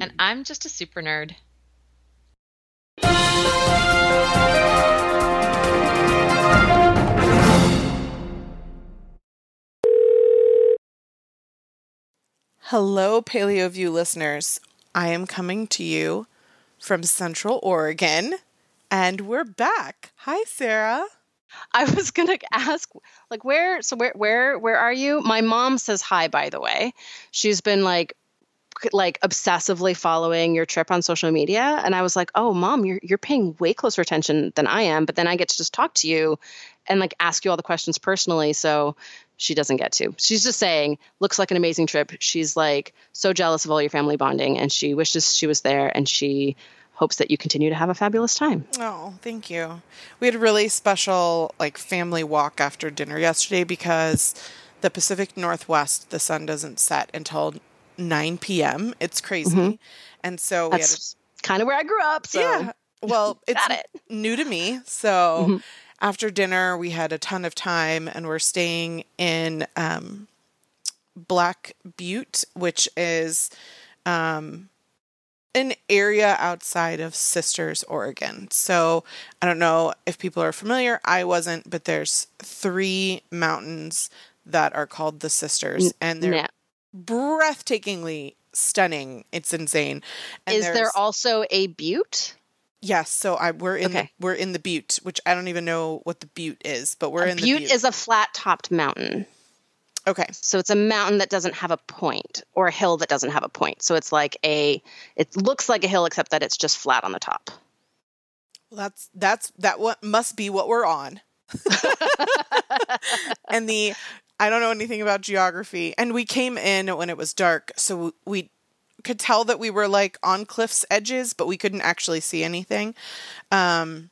Mm. And I'm just a super nerd. Hello, Paleo View listeners. I am coming to you from Central Oregon, and we're back. Hi, Sarah. I was gonna ask, like, where? So where, where, where are you? My mom says hi. By the way, she's been like, like obsessively following your trip on social media, and I was like, oh, mom, you're you're paying way closer attention than I am. But then I get to just talk to you, and like ask you all the questions personally. So she doesn't get to. She's just saying, looks like an amazing trip. She's like so jealous of all your family bonding, and she wishes she was there, and she hopes that you continue to have a fabulous time. Oh, thank you. We had a really special like family walk after dinner yesterday because the Pacific Northwest, the sun doesn't set until 9 p.m. It's crazy. Mhm. And so we That's kind of where I grew up. So yeah. Well, it's it. new to me. So Mhm. after dinner, we had a ton of time and we're staying in um, Black Butte, which is um, an area outside of Sisters, Oregon. So I don't know if people are familiar. I wasn't, but there's three mountains that are called the Sisters, and they're Yeah. Breathtakingly stunning. It's insane. And Is there also a butte? Yes, so I we're in Okay. the, we're in the Butte, which I don't even know what the Butte is, but we're a in butte, the Butte. is a flat topped mountain. okay. So it's a mountain that doesn't have a point or a hill that doesn't have a point. So it's like a it looks like a hill except that it's just flat on the top. Well, that's that's that what must be what we're on. and the I don't know anything about geography, and we came in when it was dark, so we could tell that we were like on cliff's edges, but we couldn't actually see anything, um,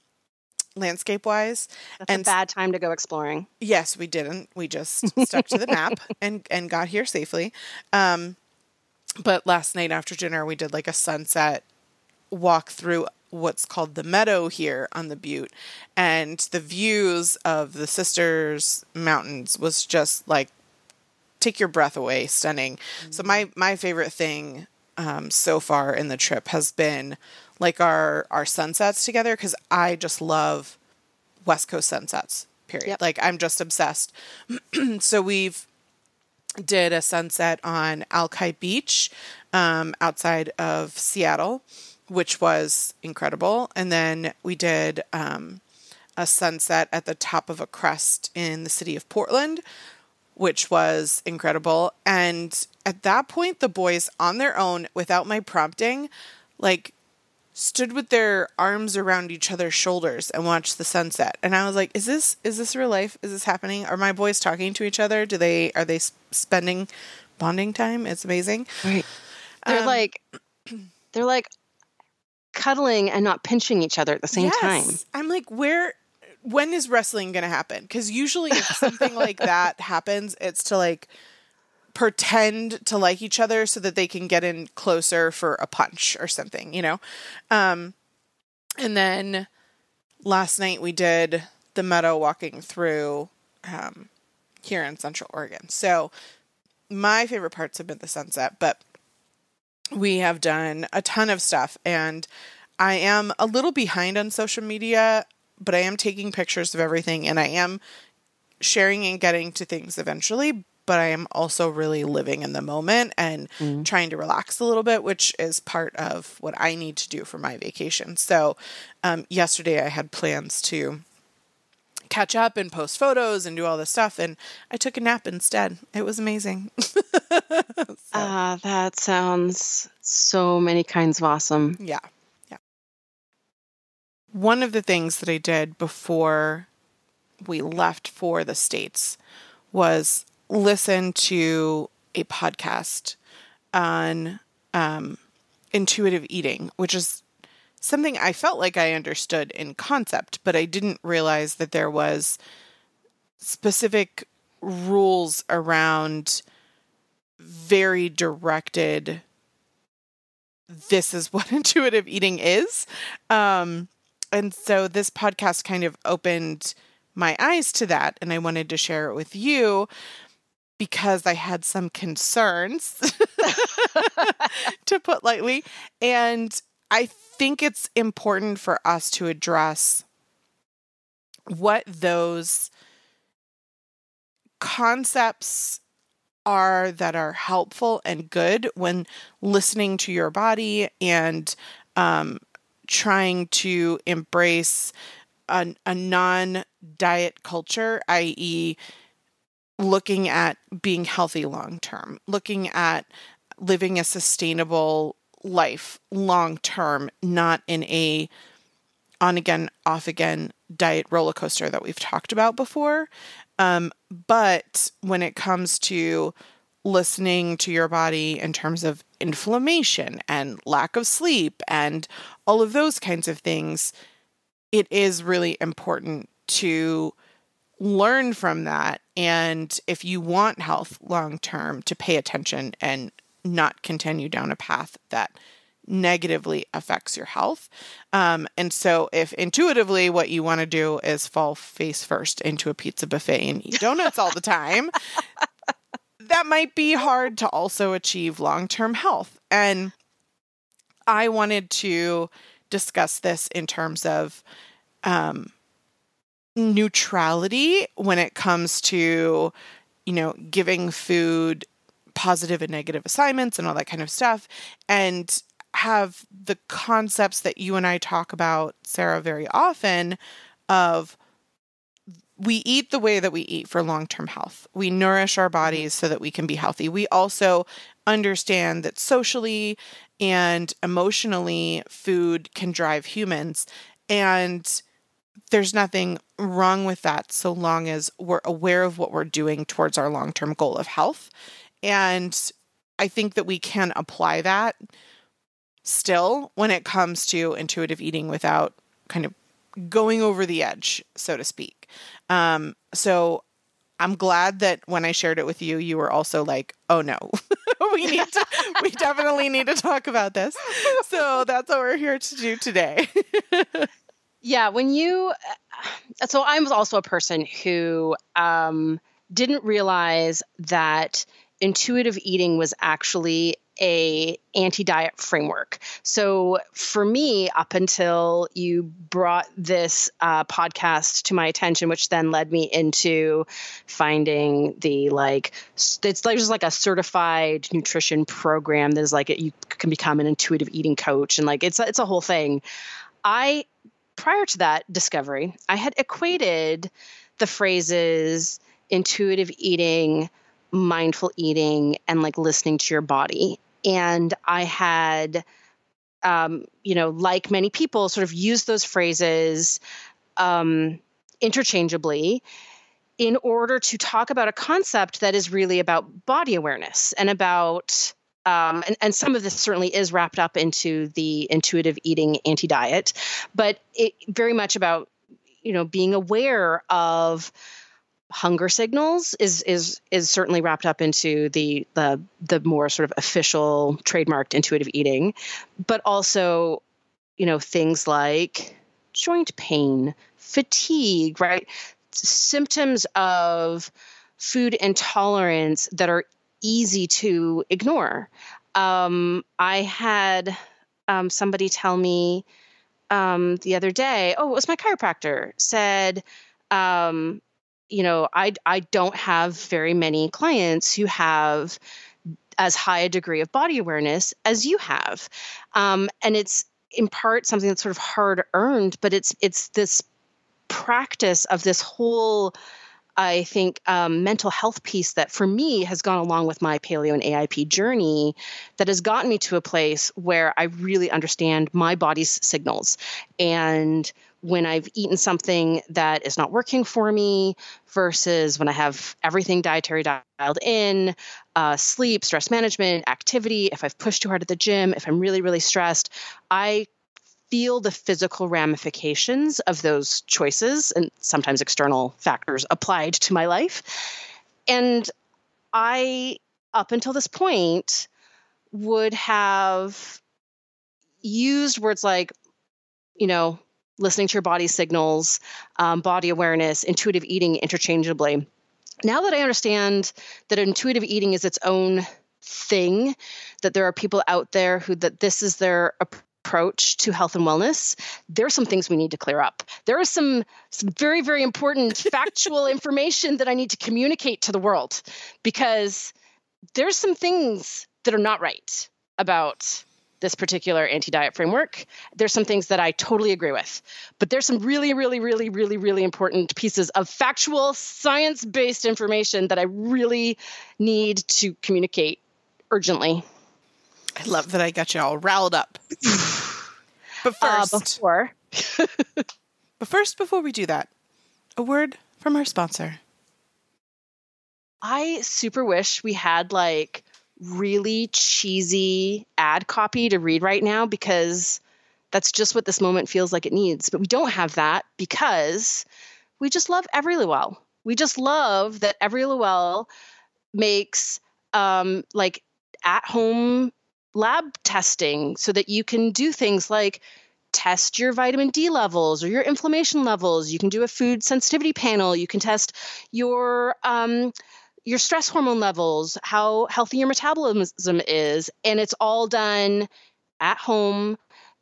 landscape wise. That's And a bad time to go exploring. Yes, we didn't. We just stuck to the map and and got here safely. Um, but last night after dinner, we did like a sunset walk through what's called the meadow here on the Butte, and the views of the Sisters Mountains was just like take your breath away, stunning. So my my favorite thing um, so far in the trip has been like our our sunsets together because I just love West Coast sunsets. Period. Yep. Like I'm just obsessed. so we've did a sunset on Alki Beach um, outside of Seattle, which was incredible. And then we did um, a sunset at the top of a crest in the city of Portland, which was incredible. And at that point, the boys on their own, without my prompting, like stood with their arms around each other's shoulders and watched the sunset. And I was like, "Is this is this real life? Is this happening? Are my boys talking to each other? Do they are they spending bonding time? It's amazing." Right. They're Um, like they're like cuddling and not pinching each other at the same time. I'm like, where when is wrestling going to happen? Cuz usually if something like that happens, it's to like pretend to like each other so that they can get in closer for a punch or something, you know? Um and then last night we did the meadow walking through um here in Central Oregon. So my favorite parts have been the sunset, but we have done a ton of stuff and I am a little behind on social media, but I am taking pictures of everything and I am sharing and getting to things eventually, but I am also really living in the moment and trying to relax a little bit, which is part of what I need to do for my vacation. So, um, yesterday I had plans to catch up and post photos and do all this stuff, and I took a nap instead. It was amazing. Ah, that sounds so many kinds of awesome. Yeah. Yeah. One of the things that I did before we left for the States was listen to a podcast on um, intuitive eating, which is something I felt like I understood in concept, but I didn't realize that there was specific rules around very directed this is what intuitive eating is. Um, and so this podcast kind of opened my eyes to that and i wanted to share it with you because i had some concerns to put lightly. And i think it's important for us to address what those concepts are that are helpful and good when listening to your body and um, trying to embrace a, a non diet culture, i.e., looking at being healthy long term, looking at living a sustainable life long term, not in a on again, off again diet roller coaster that we've talked about before. Um, but when it comes to listening to your body in terms of inflammation and lack of sleep and all of those kinds of things, it is really important to learn from that. And if you want health long term, to pay attention and not continue down a path that negatively affects your health. Um, and so, if intuitively what you want to do is fall face first into a pizza buffet and eat donuts all the time, that might be hard to also achieve long term health. And I wanted to discuss this in terms of um, neutrality when it comes to, you know, giving food positive and negative assignments and all that kind of stuff. And have the concepts that you and I talk about, Sarah, very often of we eat the way that we eat for long term health. We nourish our mm-hmm. bodies so that we can be healthy. We also understand that socially and emotionally, food can drive humans. And there's nothing wrong with that so long as we're aware of what we're doing towards our long term goal of health. And I think that we can apply that still when it comes to intuitive eating without kind of going over the edge, so to speak. Um, so I'm glad that when I shared it with you, you were also like, "Oh no, we need to, we definitely need to talk about this." So that's what we're here to do today. yeah, when you, uh, so I was also a person who um, didn't realize that intuitive eating was actually a anti-diet framework. So for me, up until you brought this uh, podcast to my attention, which then led me into finding the like it's like just like a certified nutrition program. There's like you can become an intuitive eating coach, and like it's it's a whole thing. I prior to that discovery, I had equated the phrases intuitive eating mindful eating and like listening to your body. And I had, um, you know, like many people, sort of used those phrases um, interchangeably in order to talk about a concept that is really about body awareness and about um, and, and, some of this certainly is wrapped up into the intuitive eating anti-diet but it very much about you know being aware of hunger signals is is is certainly wrapped up into the the the more sort of official trademarked intuitive eating. But also you know things like joint pain fatigue right? Symptoms of food intolerance that are easy to ignore. Um, i had um, somebody tell me um, the other day oh it was my chiropractor said um, you know, I I don't have very many clients who have as high a degree of body awareness as you have, um, and it's in part something that's sort of hard earned, but it's it's this practice of this whole. I think um, mental health piece that for me has gone along with my paleo and AIP journey that has gotten me to a place where I really understand my body's signals and when I've eaten something that is not working for me versus when I have everything dietary dialed in, uh, sleep, stress management, activity, if I've pushed too hard at the gym, if I'm really, really stressed, I feel the physical ramifications of those choices and sometimes external factors applied to my life. And I, up until this point, would have used words like, you know, listening to your body signals, um, body awareness, intuitive eating interchangeably. Now that I understand that intuitive eating is its own thing, that there are people out there who that this is their approach to health and wellness, there are some things we need to clear up. There is some some very very important factual information that I need to communicate to the world because there's some things that are not right about this particular anti-diet framework. There's some things that I totally agree with, but there's some really, really, really, really, really important pieces of factual, science-based information that I really need to communicate urgently. I love that I got you all riled up. but Uh, first, before, but first, before we do that, a word from our sponsor. I super wish we had like really cheesy ad copy to read right now because that's just what this moment feels like it needs. But we don't have that because we just love Everlywell. We just love that Everlywell makes um, like at home lab testing so that you can do things like test your vitamin D levels or your inflammation levels. You can do a food sensitivity panel. You can test your um, your stress hormone levels, how healthy your metabolism is, and it's all done at home.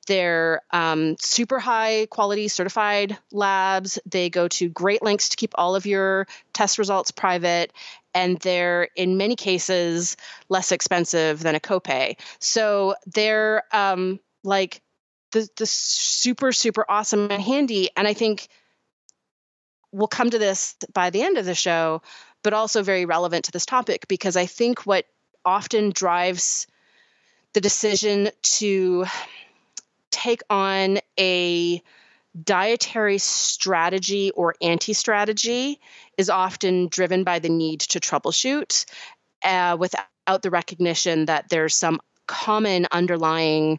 They're um, super high quality certified labs. They go to great lengths to keep all of your test results private, and they're in many cases less expensive than a copay. So they're um, like the the super super awesome and handy. And I think we'll come to this by the end of the show, but also very relevant to this topic because I think what often drives the decision to take on a dietary strategy or anti strategy is often driven by the need to troubleshoot uh, without the recognition that there's some common underlying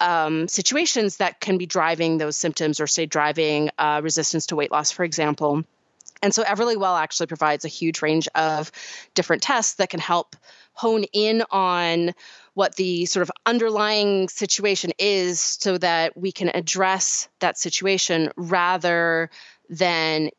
um, situations that can be driving those symptoms or say driving uh, resistance to weight loss, for example. And so Everlywell actually provides a huge range of different tests that can help hone in on what the sort of underlying situation is so that we can address that situation rather than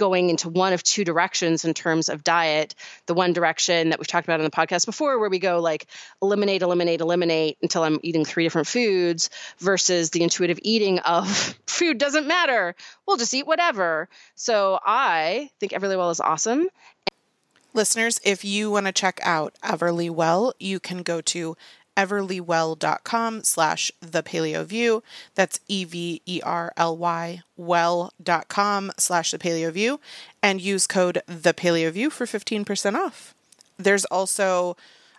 going into one of two directions in terms of diet. The one direction that we've talked about on the podcast before, where we go like eliminate, eliminate, eliminate until I'm eating three different foods, versus the intuitive eating of food doesn't matter. We'll just eat whatever. So I think Everlywell is awesome. Listeners, if you want to check out Everlywell, you can go to everlywell.com slash the paleo view. That's E-V-E-R-L-Y well.com slash the paleo view and use code the paleo view for 15% off. There's also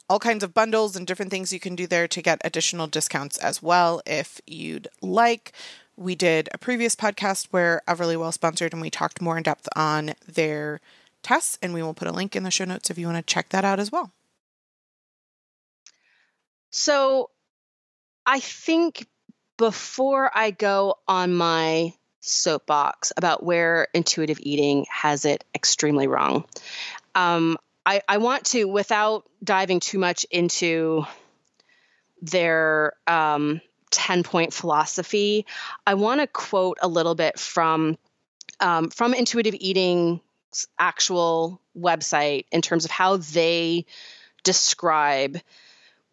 all kinds of bundles and different things you can do there to get additional discounts as well if you'd like. We did a previous podcast where Everlywell sponsored and we talked more in depth on their tests, and we will put a link in the show notes if you want to check that out as well. So I think before I go on my soapbox about where intuitive eating has it extremely wrong, um, I, I, want to, without diving too much into their um, 10 point philosophy, I want to quote a little bit from. Um, from intuitive eating actual website in terms of how they describe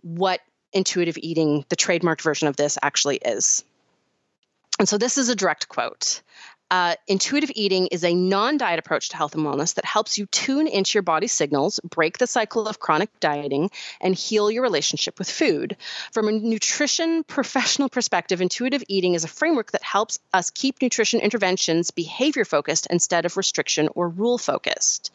what intuitive eating, the trademarked version of this, actually is. And so this is a direct quote. Uh, intuitive eating is a non diet approach to health and wellness that helps you tune into your body's signals, break the cycle of chronic dieting, and heal your relationship with food. From a nutrition professional perspective, intuitive eating is a framework that helps us keep nutrition interventions behavior focused instead of restriction or rule focused.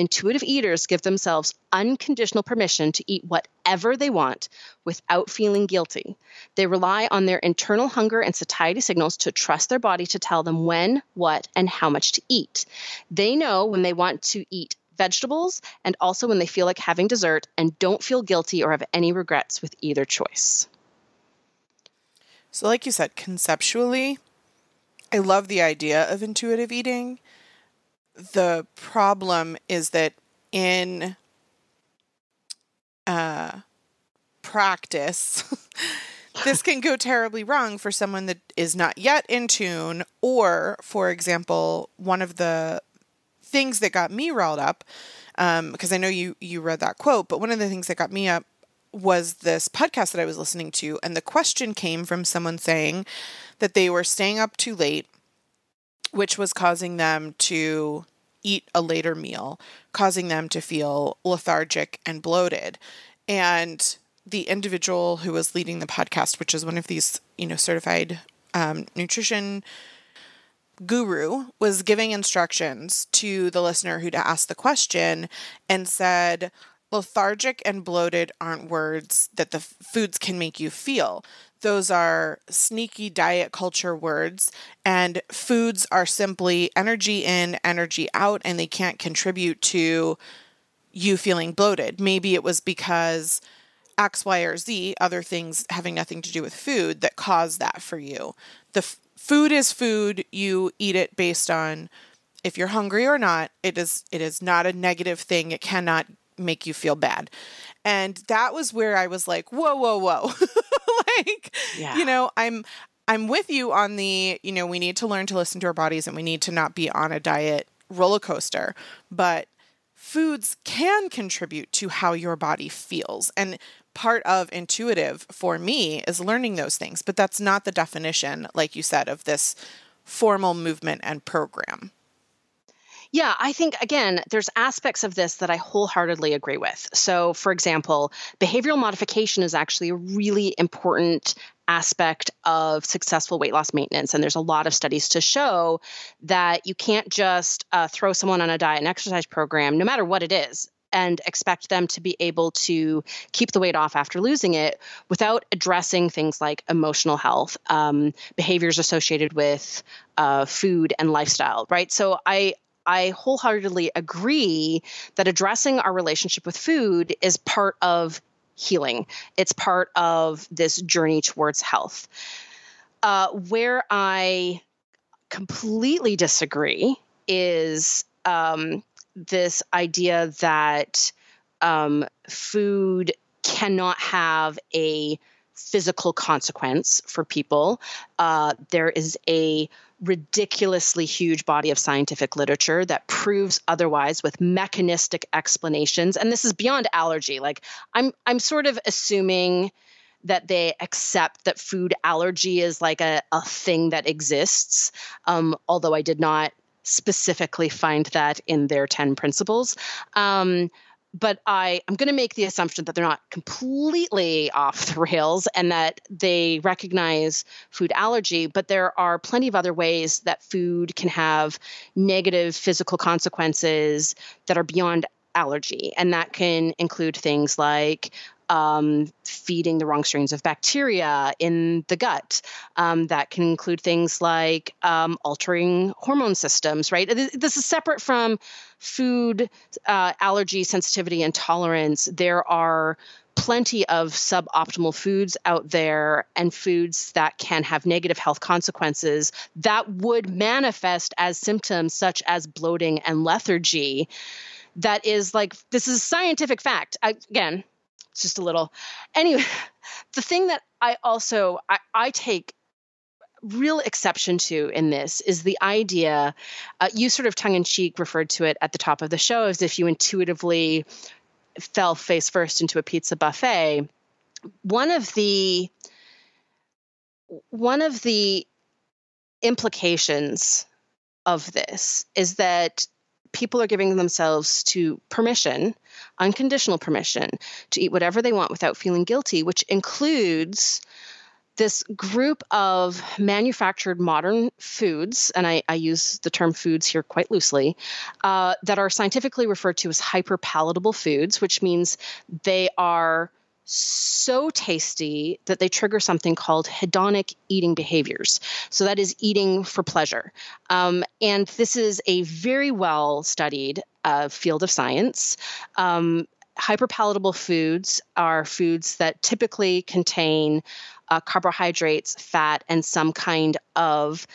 Intuitive eaters give themselves unconditional permission to eat whatever they want without feeling guilty. They rely on their internal hunger and satiety signals to trust their body to tell them when, what, and how much to eat. They know when they want to eat vegetables and also when they feel like having dessert and don't feel guilty or have any regrets with either choice. So, like you said, conceptually, I love the idea of intuitive eating. The problem is that in uh, practice, this can go terribly wrong for someone that is not yet in tune, or, for example, one of the things that got me riled up, because um, I know you you read that quote, but one of the things that got me up was this podcast that I was listening to, and the question came from someone saying that they were staying up too late, which was causing them to eat a later meal, causing them to feel lethargic and bloated. And the individual who was leading the podcast, which is one of these, you know, certified um, nutrition guru was giving instructions to the listener who'd asked the question and said, lethargic and bloated aren't words that the foods can make you feel. Those are sneaky diet culture words, and foods are simply energy in, energy out, and they can't contribute to you feeling bloated. Maybe it was because X, Y, or Z, other things having nothing to do with food, that caused that for you. The food is food. You eat it based on if you're hungry or not. It is it is not a negative thing. It cannot make you feel bad. And that was where I was like, whoa, whoa, whoa. like, yeah. you know, I'm I'm with you on the, you know, we need to learn to listen to our bodies and we need to not be on a diet roller coaster. But foods can contribute to how your body feels. And part of intuitive for me is learning those things, but that's not the definition, like you said, of this formal movement and program. Yeah, I think again, there's aspects of this that I wholeheartedly agree with. So, for example, behavioral modification is actually a really important aspect of successful weight loss maintenance. And there's a lot of studies to show that you can't just uh, throw someone on a diet and exercise program, no matter what it is, and expect them to be able to keep the weight off after losing it without addressing things like emotional health, um, behaviors associated with uh, food and lifestyle, right? So I I wholeheartedly agree that addressing our relationship with food is part of healing. It's part of this journey towards health. Uh, where I completely disagree is um, this idea that um, food cannot have a physical consequence for people. Uh, there is a ridiculously huge body of scientific literature that proves otherwise with mechanistic explanations and this is beyond allergy like i'm i'm sort of assuming that they accept that food allergy is like a, a thing that exists um, although i did not specifically find that in their 10 principles. Um, but I, I'm going to make the assumption that they're not completely off the rails and that they recognize food allergy, but there are plenty of other ways that food can have negative physical consequences that are beyond allergy. And that can include things like um, feeding the wrong strains of bacteria in the gut. Um, that can include things like um, altering hormone systems, right? This is separate from food uh, allergy, sensitivity, and tolerance. There are plenty of suboptimal foods out there and foods that can have negative health consequences that would manifest as symptoms such as bloating and lethargy that is like this is scientific fact I, again it's just a little. Anyway, the thing that I also I, I take real exception to in this is the idea uh, you sort of tongue in cheek referred to it at the top of the show as if you intuitively fell face first into a pizza buffet one of the one of the implications of this is that people are giving themselves to permission, unconditional permission, to eat whatever they want without feeling guilty, which includes this group of manufactured modern foods, and I, I use the term foods here quite loosely, uh, that are scientifically referred to as hyperpalatable foods, which means they are so tasty that they trigger something called hedonic eating behaviors. So that is eating for pleasure. Um, and this is a very well studied uh, field of science. Um, hyperpalatable foods are foods that typically contain uh, carbohydrates, fat, and some kind of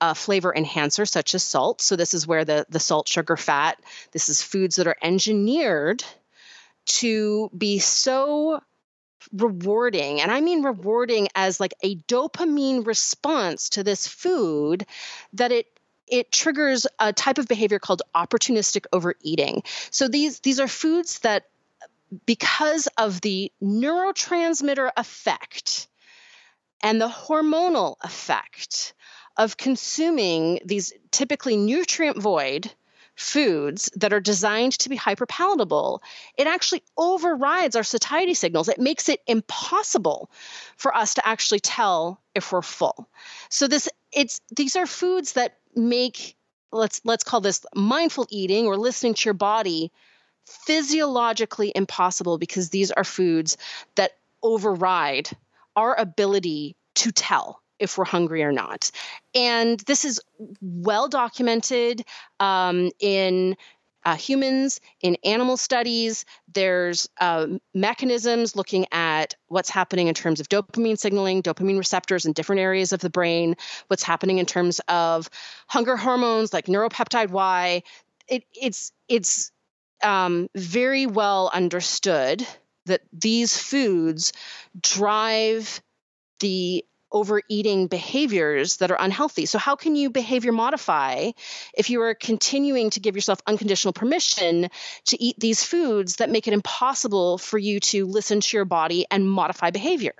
uh, flavor enhancer, such as salt. So, this is where the, the salt, sugar, fat, this is foods that are engineered to be so rewarding and i mean rewarding as like a dopamine response to this food that it it triggers a type of behavior called opportunistic overeating. So these these are foods that because of the neurotransmitter effect and the hormonal effect of consuming these typically nutrient void foods that are designed to be hyperpalatable, it actually overrides our satiety signals. It makes it impossible for us to actually tell if we're full. So this it's these are foods that make let's let's call this mindful eating or listening to your body physiologically impossible because these are foods that override our ability to tell if we're hungry or not. And this is well documented um, in uh, humans, in animal studies. There's uh, mechanisms looking at what's happening in terms of dopamine signaling, dopamine receptors in different areas of the brain, what's happening in terms of hunger hormones like neuropeptide Y. It, it's it's um, very well understood that these foods drive the overeating behaviors that are unhealthy. So, how can you behavior modify if you are continuing to give yourself unconditional permission to eat these foods that make it impossible for you to listen to your body and modify behavior?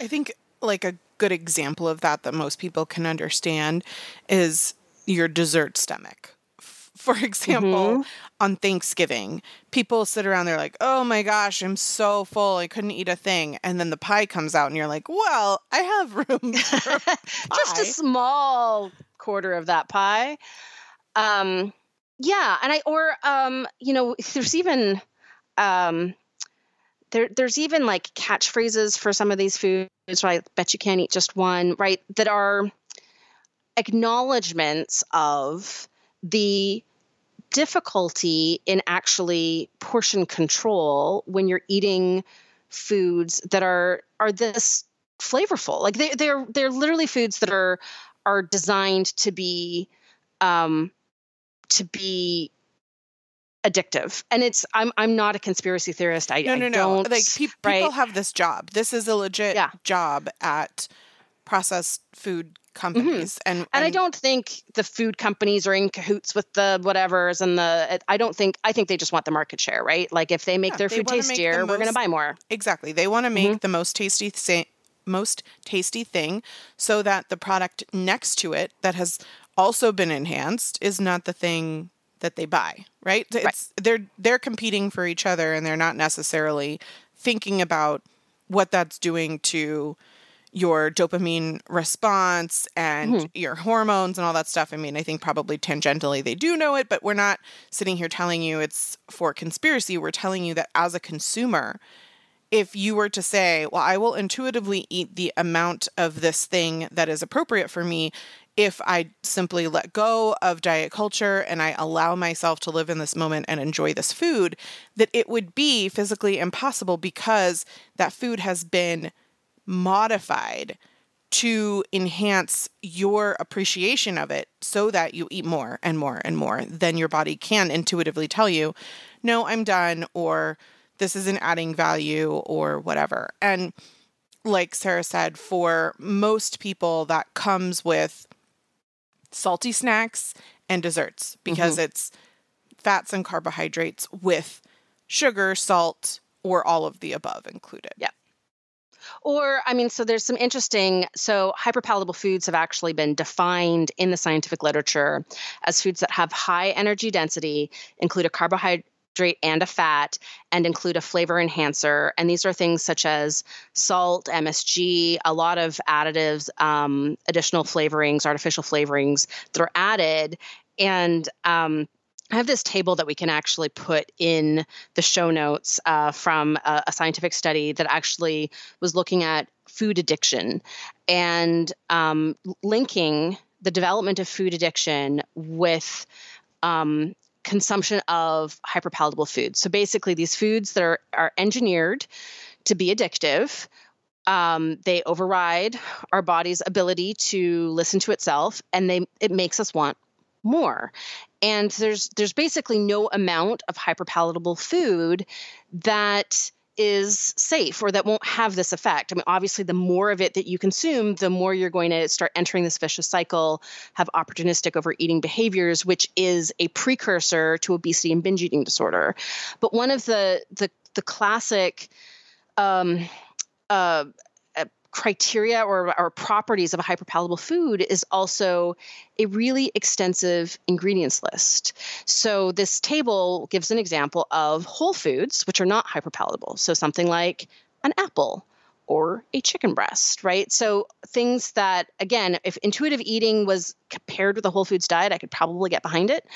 I think, like, a good example of that that most people can understand is your dessert stomach for example, mm-hmm. on Thanksgiving, people sit around, they're like, oh my gosh, I'm so full, I couldn't eat a thing. And then the pie comes out, and you're like, well, I have room for Just a small quarter of that pie. Um, yeah. And I, or, um, you know, there's even, um, there, there's even like catchphrases for some of these foods, right? I bet you can't eat just one, right? That are acknowledgments of the difficulty in actually portion control when you're eating foods that are are this flavorful. Like they they're they're literally foods that are are designed to be um to be addictive and it's i'm i'm not a conspiracy theorist i no no I no like pe- people right? have this job this is a legit yeah. job at processed food companies mm-hmm. and, and, and I don't think the food companies are in cahoots with the whatevers and the I don't think I think they just want the market share, right? Like if they make yeah, their food tastier, we're going to buy more. Exactly. They want to make mm-hmm. the most tasty thing most tasty thing so that the product next to it that has also been enhanced is not the thing that they buy, right? It's right. they're they're competing for each other and they're not necessarily thinking about what that's doing to your dopamine response and mm-hmm. your hormones and all that stuff. I mean, I think probably tangentially they do know it, but we're not sitting here telling you it's for conspiracy. We're telling you that as a consumer, if you were to say, well, I will intuitively eat the amount of this thing that is appropriate for me if I simply let go of diet culture and I allow myself to live in this moment and enjoy this food, that it would be physically impossible because that food has been modified to enhance your appreciation of it so that you eat more and more and more. Then your body can intuitively tell you, no, I'm done, or this isn't adding value, or whatever. And like Sarah said, for most people, that comes with salty snacks and desserts because mm-hmm. it's fats and carbohydrates with sugar, salt, or all of the above included. Yeah. Or, I mean, so there's some interesting. So, hyperpalatable foods have actually been defined in the scientific literature as foods that have high energy density, include a carbohydrate and a fat and include a flavor enhancer. And these are things such as salt, MSG, a lot of additives, um, additional flavorings, artificial flavorings that are added. And um, I have this table that we can actually put in the show notes uh, from a, a, scientific study that actually was looking at food addiction and um, linking the development of food addiction with um, consumption of hyperpalatable foods. So basically, these foods that are, are engineered to be addictive. Um, they override our body's ability to listen to itself, and they it makes us want more. And there's there's basically no amount of hyperpalatable food that is safe or that won't have this effect. I mean, obviously, the more of it that you consume, the more you're going to start entering this vicious cycle, have opportunistic overeating behaviors, which is a precursor to obesity and binge eating disorder. But one of the the the classic um, uh, criteria or, or properties of a hyperpalatable food is also a really extensive ingredients list. So this table gives an example of whole foods, which are not hyperpalatable. So something like an apple or a chicken breast, right? So things that, again, if intuitive eating was paired with a whole foods diet, I could probably get behind it.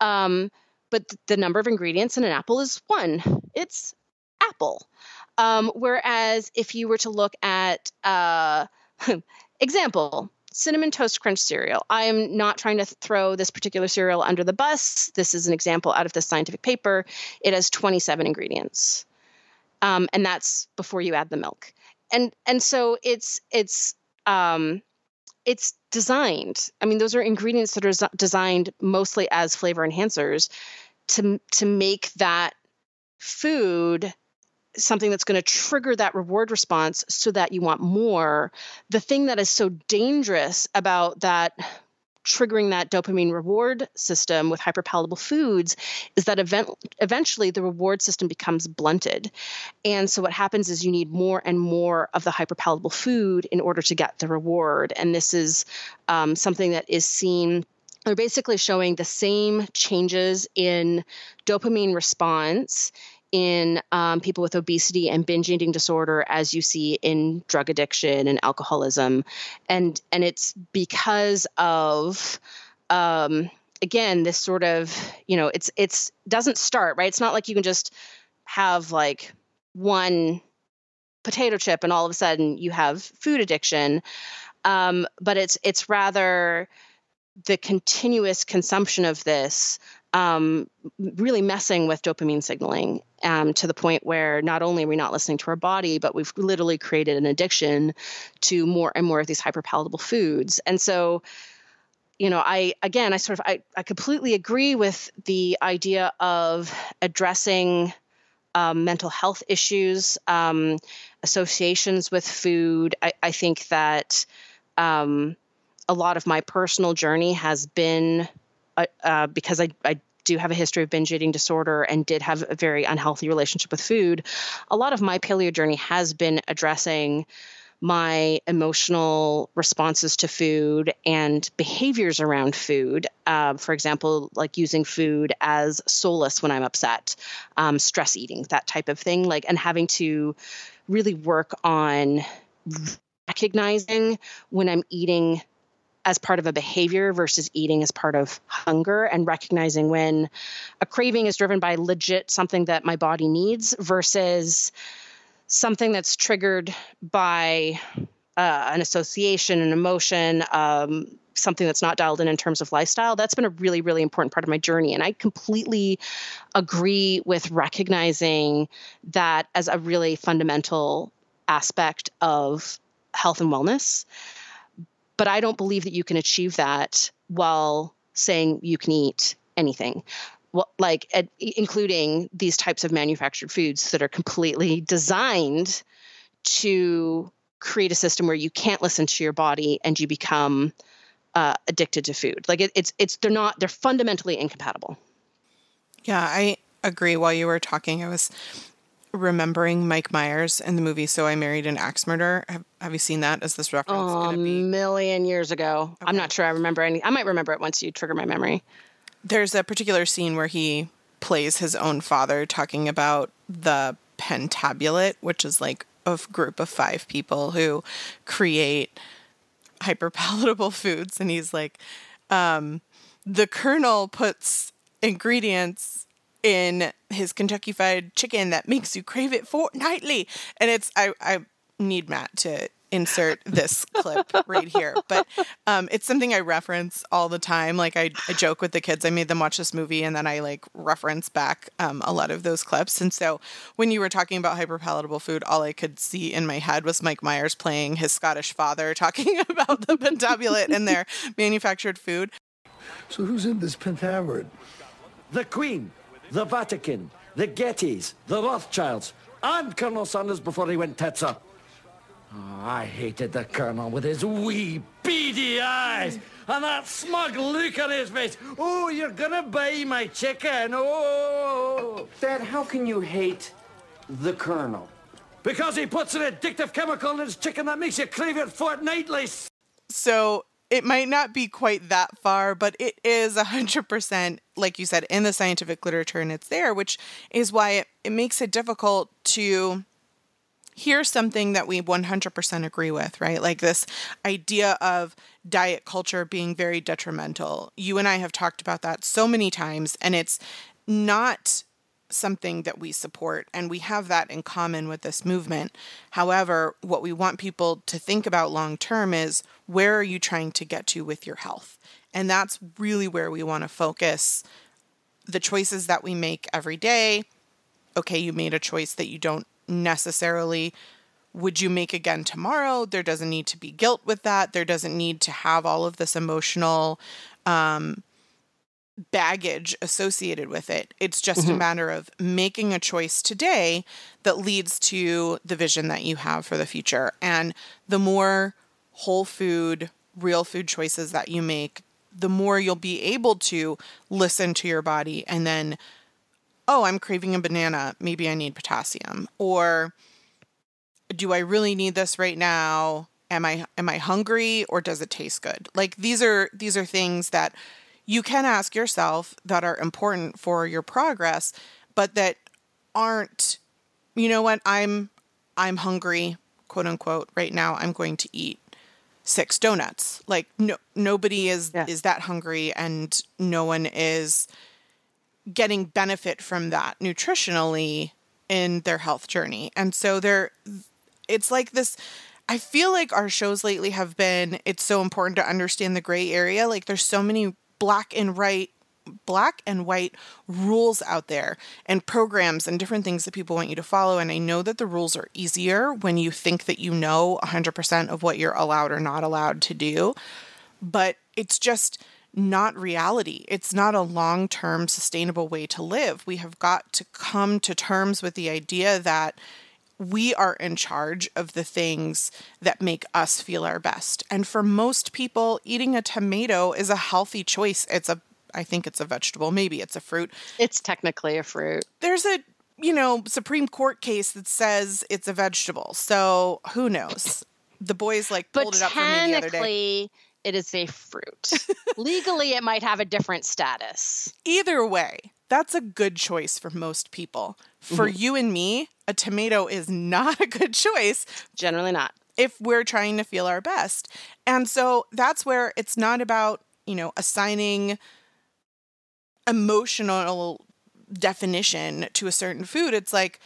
Um, but the number of ingredients in an apple is one. It's apple. Um, whereas if you were to look at, uh, example, cinnamon toast crunch cereal. I am not trying to throw this particular cereal under the bus. This is an example out of this scientific paper. It has 27 ingredients, um, and that's before you add the milk. And and so it's it's um, it's designed. I mean, those are ingredients that are designed mostly as flavor enhancers to to make that food something that's going to trigger that reward response so that you want more. The thing that is so dangerous about that triggering that dopamine reward system with hyperpalatable foods is that event, eventually the reward system becomes blunted. And so what happens is you need more and more of the hyperpalatable food in order to get the reward. And this is um, something that is seen they're basically showing the same changes in dopamine response in um, people with obesity and binge eating disorder as you see in drug addiction and alcoholism. And and it's because of um, again this sort of you know it's it's doesn't start right? It's not like you can just have like one potato chip and all of a sudden you have food addiction. Um, but it's it's rather the continuous consumption of this um, really messing with dopamine signaling um, to the point where not only are we not listening to our body, but we've literally created an addiction to more and more of these hyperpalatable foods. And so, you know, I again, I sort of, I, I completely agree with the idea of addressing um, mental health issues, um, associations with food. I, I think that um, a lot of my personal journey has been uh, uh, because I, I do have a history of binge eating disorder and did have a very unhealthy relationship with food, a lot of my paleo journey has been addressing my emotional responses to food and behaviors around food. Uh, for example, like using food as solace when I'm upset, um, stress eating, that type of thing. Like, and having to really work on recognizing when I'm eating as part of a behavior versus eating as part of hunger and recognizing when a craving is driven by legit something that my body needs versus something that's triggered by uh, an association, an emotion, um, something that's not dialed in in terms of lifestyle. That's been a really, really important part of my journey. And I completely agree with recognizing that as a really fundamental aspect of health and wellness. But I don't believe that you can achieve that while saying you can eat anything. Well, like including these types of manufactured foods that are completely designed to create a system where you can't listen to your body and you become uh, addicted to food. Like it, it's it's they're not they're fundamentally incompatible. Yeah, I agree. While you were talking, I was remembering Mike Myers in the movie So I Married an Axe Murderer. Have, have you seen that? Is this reference? Oh, a million years ago. Okay. I'm not sure I remember any. I might remember it once you trigger my memory. There's a particular scene where he plays his own father talking about the Pentaverate, which is like a group of five people who create hyperpalatable foods. And he's like, um, the colonel puts ingredients in his Kentucky Fried Chicken that makes you crave it fortnightly. And it's I I need Matt to insert this clip right here. But um, it's something I reference all the time. Like I, I, joke with the kids. I made them watch this movie, and then I like reference back um, a lot of those clips. And so when you were talking about hyperpalatable food, all I could see in my head was Mike Myers playing his Scottish father, talking about the Pentaverate and their manufactured food. So who's in this Pentaverate? The Queen, the Vatican, the Gettys, the Rothschilds, and Colonel Sanders before he went Tetzer. Oh, I hated the Colonel with his wee beady eyes and that smug look on his face. Oh, you're gonna buy my chicken. Oh. Dad, how can you hate the Colonel? Because he puts an addictive chemical in his chicken that makes you crave it fortnightly. So it might not be quite that far, but it is 100%, like you said, in the scientific literature and it's there, which is why it, it makes it difficult to hear something that we 100% agree with, right? Like this idea of diet culture being very detrimental. You and I have talked about that so many times, and it's not something that we support, and we have that in common with this movement. However, what we want people to think about long term is where are you trying to get to with your health? And that's really where we want to focus the choices that we make every day. Okay, you made a choice that you don't necessarily would you make again tomorrow there doesn't need to be guilt with that there doesn't need to have all of this emotional um, baggage associated with it it's just mm-hmm. a matter of making a choice today that leads to the vision that you have for the future and the more whole food real food choices that you make the more you'll be able to listen to your body and then oh, I'm craving a banana. Maybe I need potassium. Or do I really need this right now? Am I am I hungry or does it taste good? Like these are these are things that you can ask yourself that are important for your progress, but that aren't you know what? I'm I'm hungry, quote unquote, right now. I'm going to eat six donuts. Like no nobody is yeah. is that hungry and no one is getting benefit from that nutritionally in their health journey. And so there it's like this I feel like our shows lately have been it's so important to understand the gray area. Like there's so many black and white black and white rules out there and programs and different things that people want you to follow and I know that the rules are easier when you think that you know 100% of what you're allowed or not allowed to do. But it's just not reality. It's not a long term sustainable way to live. We have got to come to terms with the idea that we are in charge of the things that make us feel our best. And for most people, eating a tomato is a healthy choice. It's a I think it's a vegetable, maybe it's a fruit. It's technically a fruit. There's a, you know, Supreme Court case that says it's a vegetable. So, who knows? The boys like pulled it up for me the other day it is a fruit. Legally, it might have a different status. Either way, that's a good choice for most people. For mm-hmm. you and me, a tomato is not a good choice. Generally, not. If we're trying to feel our best. And so that's where it's not about, you know, assigning emotional definition to a certain food. It's like,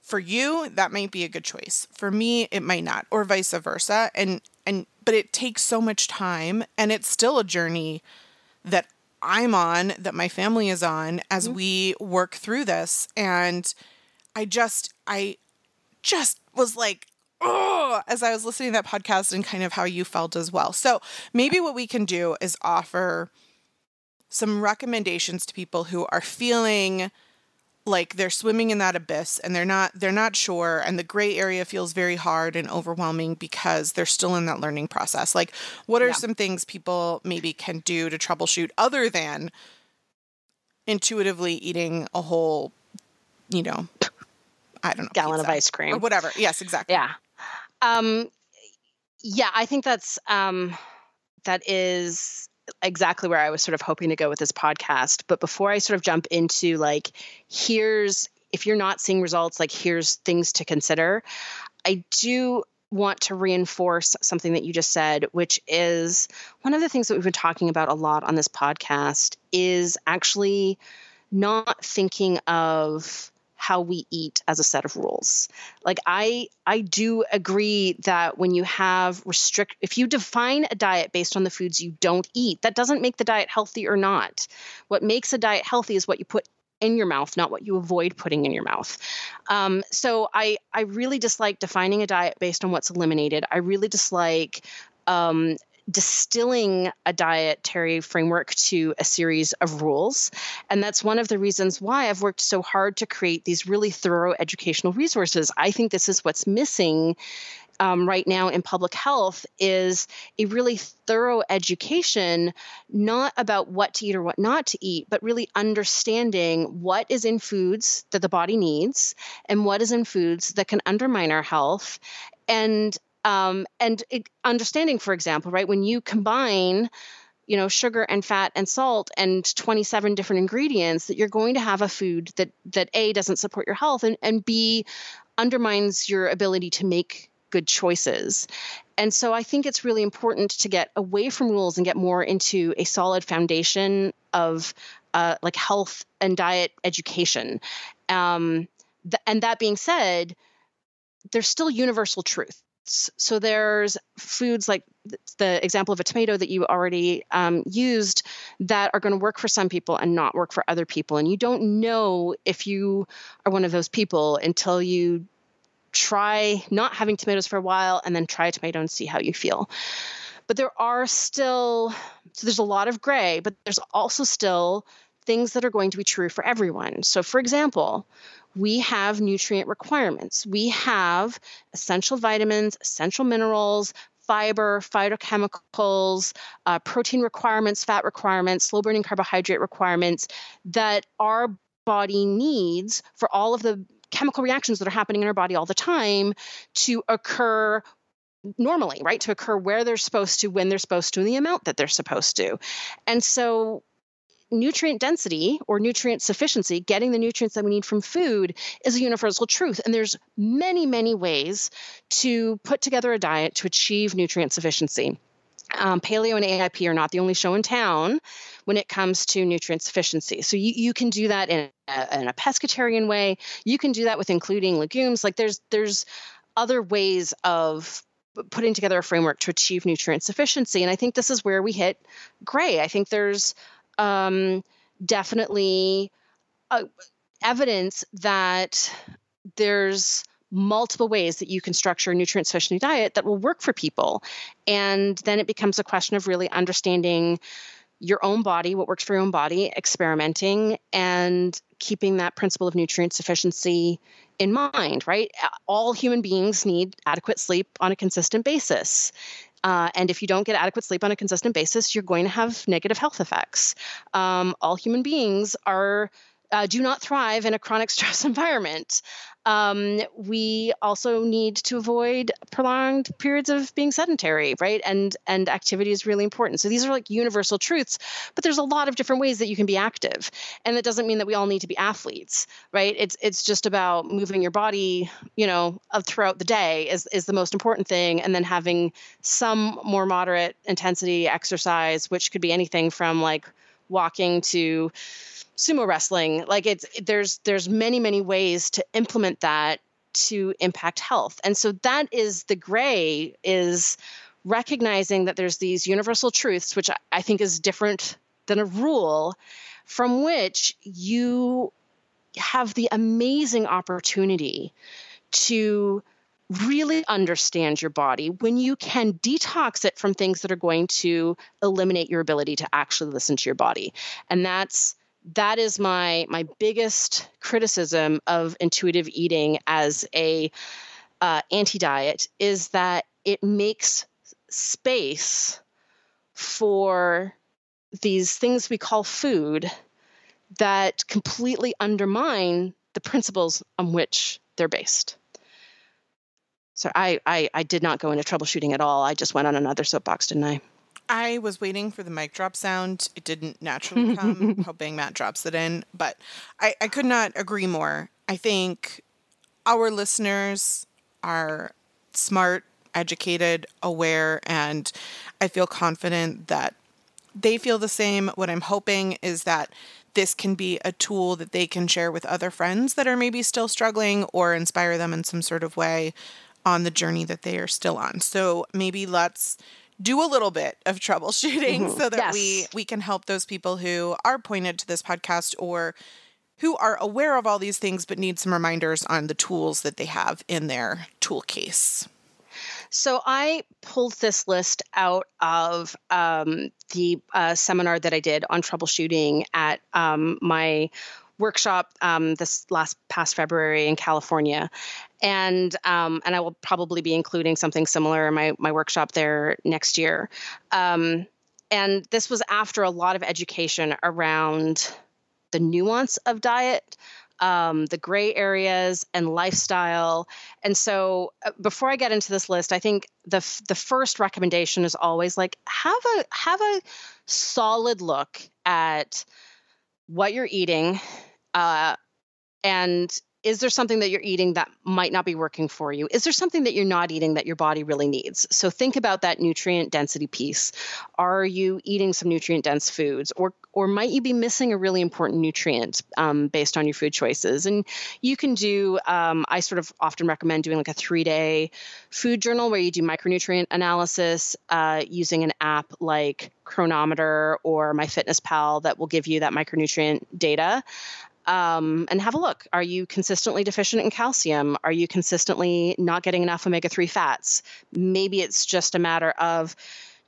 for you that might be a good choice for me it might not or vice versa and and but it takes so much time and it's still a journey that I'm on that my family is on as mm-hmm. we work through this and I just I just was like oh as I was listening to that podcast and kind of how you felt as well. So maybe what we can do is offer some recommendations to people who are feeling like they're swimming in that abyss and they're not they're not sure and the gray area feels very hard and overwhelming because they're still in that learning process like what are yeah. some things people maybe can do to troubleshoot other than intuitively eating a whole you know i don't know gallon of ice cream. or whatever. Yes exactly. Yeah. Um yeah i think that's um that is exactly where I was sort of hoping to go with this podcast. But before I sort of jump into like, here's if you're not seeing results, like here's things to consider, I do want to reinforce something that you just said, which is one of the things that we've been talking about a lot on this podcast is actually not thinking of how we eat as a set of rules. Like I I do agree that when you have restrict if you define a diet based on the foods you don't eat, that doesn't make the diet healthy or not. What makes a diet healthy is what you put in your mouth, not what you avoid putting in your mouth. Um, so I I really dislike defining a diet based on what's eliminated. I really dislike um, distilling a dietary framework to a series of rules. And that's one of the reasons why I've worked so hard to create these really thorough educational resources. I think this is what's missing um, right now in public health is a really thorough education, not about what to eat or what not to eat, but really understanding what is in foods that the body needs and what is in foods that can undermine our health. And um, and it, understanding, for example, right, when you combine you know sugar and fat and salt and 27 different ingredients that you're going to have a food that that a doesn't support your health and, and b undermines your ability to make good choices. And so i think it's really important to get away from rules and get more into a solid foundation of uh, like health and diet education. Um, th- and that being said there's still universal truth so there's foods like the example of a tomato that you already um, used that are going to work for some people and not work for other people. And you don't know if you are one of those people until you try not having tomatoes for a while and then try a tomato and see how you feel. But there are still so there's a lot of gray but there's also still things that are going to be true for everyone. So for example we have nutrient requirements. We have essential vitamins, essential minerals, fiber, phytochemicals, uh, protein requirements, fat requirements, slow burning carbohydrate requirements that our body needs for all of the chemical reactions that are happening in our body all the time to occur normally, right? To occur where they're supposed to, when they're supposed to, and the amount that they're supposed to. And so nutrient density or nutrient sufficiency, getting the nutrients that we need from food, is a universal truth. And there's many, many ways to put together a diet to achieve nutrient sufficiency. Um, paleo and AIP are not the only show in town when it comes to nutrient sufficiency. So you, you can do that in a, in a pescatarian way. You can do that with including legumes. Like there's there's other ways of putting together a framework to achieve nutrient sufficiency. And I think this is where we hit gray. I think there's um, definitely uh, evidence that there's multiple ways that you can structure a nutrient sufficient diet that will work for people. And then it becomes a question of really understanding your own body, what works for your own body, experimenting, and keeping that principle of nutrient sufficiency in mind, right? All human beings need adequate sleep on a consistent basis. Uh, and if you don't get adequate sleep on a consistent basis, you're going to have negative health effects. Um, all human beings are uh, do not thrive in a chronic stress environment. Um, we also need to avoid prolonged periods of being sedentary, right? And and activity is really important. So these are like universal truths, but there's a lot of different ways that you can be active, and that doesn't mean that we all need to be athletes, right? It's it's just about moving your body, you know, throughout the day is is the most important thing, and then having some more moderate intensity exercise, which could be anything from like walking to sumo wrestling like it's there's there's many many ways to implement that to impact health. And so that is the gray is recognizing that there's these universal truths which i think is different than a rule from which you have the amazing opportunity to really understand your body when you can detox it from things that are going to eliminate your ability to actually listen to your body. And that's that is my my biggest criticism of intuitive eating as a uh, anti-diet is that it makes space for these things we call food that completely undermine the principles on which they're based. So I, I, I did not go into troubleshooting at all. I just went on another soapbox, didn't I? I was waiting for the mic drop sound. It didn't naturally come, hoping Matt drops it in. But I, I could not agree more. I think our listeners are smart, educated, aware, and I feel confident that they feel the same. What I'm hoping is that this can be a tool that they can share with other friends that are maybe still struggling or inspire them in some sort of way on the journey that they are still on. So maybe let's do a little bit of troubleshooting mm-hmm. so that yes. we we can help those people who are pointed to this podcast or who are aware of all these things but need some reminders on the tools that they have in their tool case. So I pulled this list out of um, the uh, seminar that I did on troubleshooting at um, my workshop um, this last past February in California, and um, and I will probably be including something similar in my my workshop there next year. Um, and this was after a lot of education around the nuance of diet. Um, the gray areas and lifestyle. And so, uh, before I get into this list, I think the f- the first recommendation is always like have a have a solid look at what you're eating, uh, and is there something that you're eating that might not be working for you? Is there something that you're not eating that your body really needs? So think about that nutrient density piece. Are you eating some nutrient dense foods, or or might you be missing a really important nutrient um, based on your food choices? And you can do. Um, I sort of often recommend doing like a three day food journal where you do micronutrient analysis uh, using an app like Cronometer or MyFitnessPal that will give you that micronutrient data um, and have a look. Are you consistently deficient in calcium? Are you consistently not getting enough omega 3 fats? Maybe it's just a matter of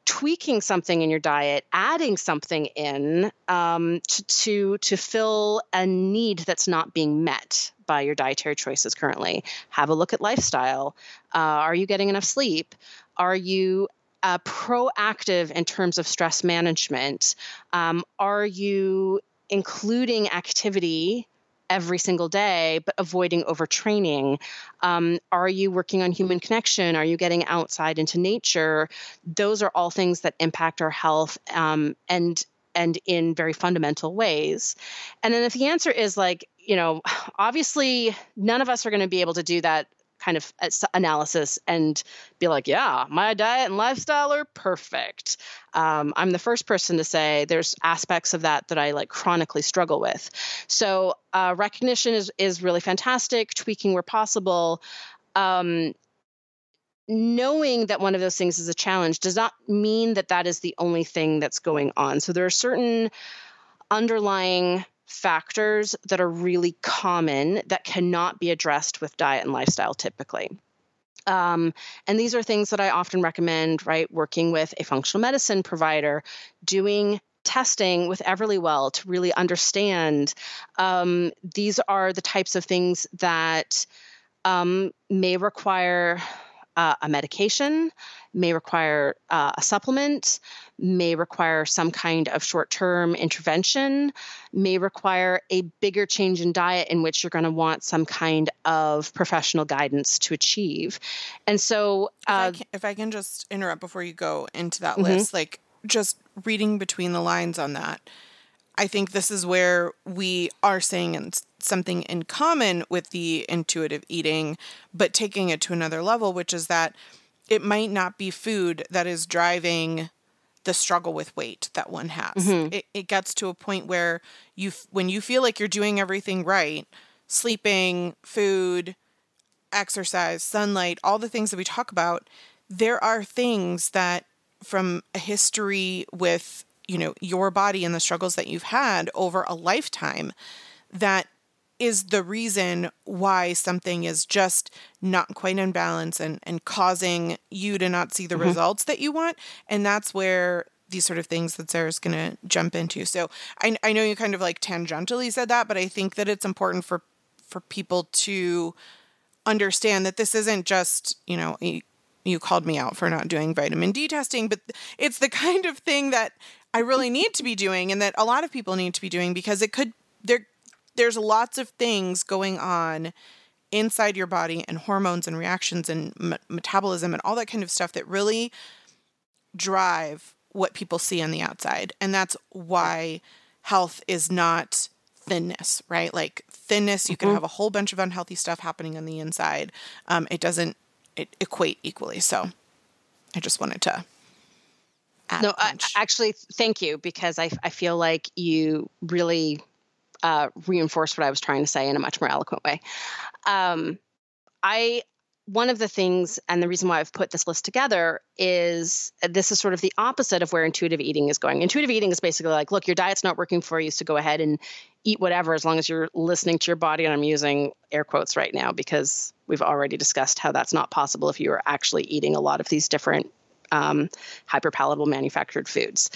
tweaking something in your diet, adding something in um, to, to, to fill a need that's not being met by your dietary choices currently. Have a look at lifestyle. Uh, are you getting enough sleep? Are you uh, proactive in terms of stress management? Um, are you including activity every single day, but avoiding overtraining? Um, are you working on human connection? Are you getting outside into nature? Those are all things that impact our health um, and and in very fundamental ways. And then if the answer is like, you know, obviously none of us are going to be able to do that kind of analysis and be like, yeah, my diet and lifestyle are perfect. Um, I'm the first person to say there's aspects of that that I like chronically struggle with. So uh, recognition is is really fantastic. Tweaking where possible. Um, knowing that one of those things is a challenge does not mean that that is the only thing that's going on. So there are certain underlying factors that are really common that cannot be addressed with diet and lifestyle typically. Um, and these are things that I often recommend, right? Working with a functional medicine provider, doing testing with Everlywell to really understand. Um, these are the types of things that um, may require uh, a medication, may require uh, a supplement, may require some kind of short term intervention, may require a bigger change in diet in which you're going to want some kind of professional guidance to achieve. And so, uh, if, I can, if, I can, just interrupt before you go into that mm-hmm. list, like just reading between the lines on that. I think this is where we are saying something in common with the intuitive eating, but taking it to another level, which is that it might not be food that is driving the struggle with weight that one has. Mm-hmm. It, it gets to a point where you, when you feel like you're doing everything right, sleeping, food, exercise, sunlight, all the things that we talk about, there are things that from a history with you know your body and the struggles that you've had over a lifetime that is the reason why something is just not quite in balance and, and causing you to not see the mm-hmm. results that you want. And that's where these sort of things that Sarah's going to jump into. So I, I know you kind of like tangentially said that, but I think that it's important for for people to understand that this isn't just, you know, you called me out for not doing vitamin D testing, but it's the kind of thing that I really need to be doing and that a lot of people need to be doing because it could there there's lots of things going on inside your body and hormones and reactions and metabolism and all that kind of stuff that really drive what people see on the outside. And that's why health is not thinness, right? Like thinness, you can have a whole bunch of unhealthy stuff happening on the inside. Um, it doesn't it equate equally. So I just wanted to add No, I, actually, thank you because I, I feel like you really uh, reinforced what I was trying to say in a much more eloquent way. Um, I one of the things and the reason why I've put this list together is uh, this is sort of the opposite of where intuitive eating is going. Intuitive eating is basically like, look, your diet's not working for you, so go ahead and eat whatever as long as you're listening to your body. And I'm using air quotes right now because we've already discussed how that's not possible if you are actually eating a lot of these different um, hyperpalatable manufactured foods.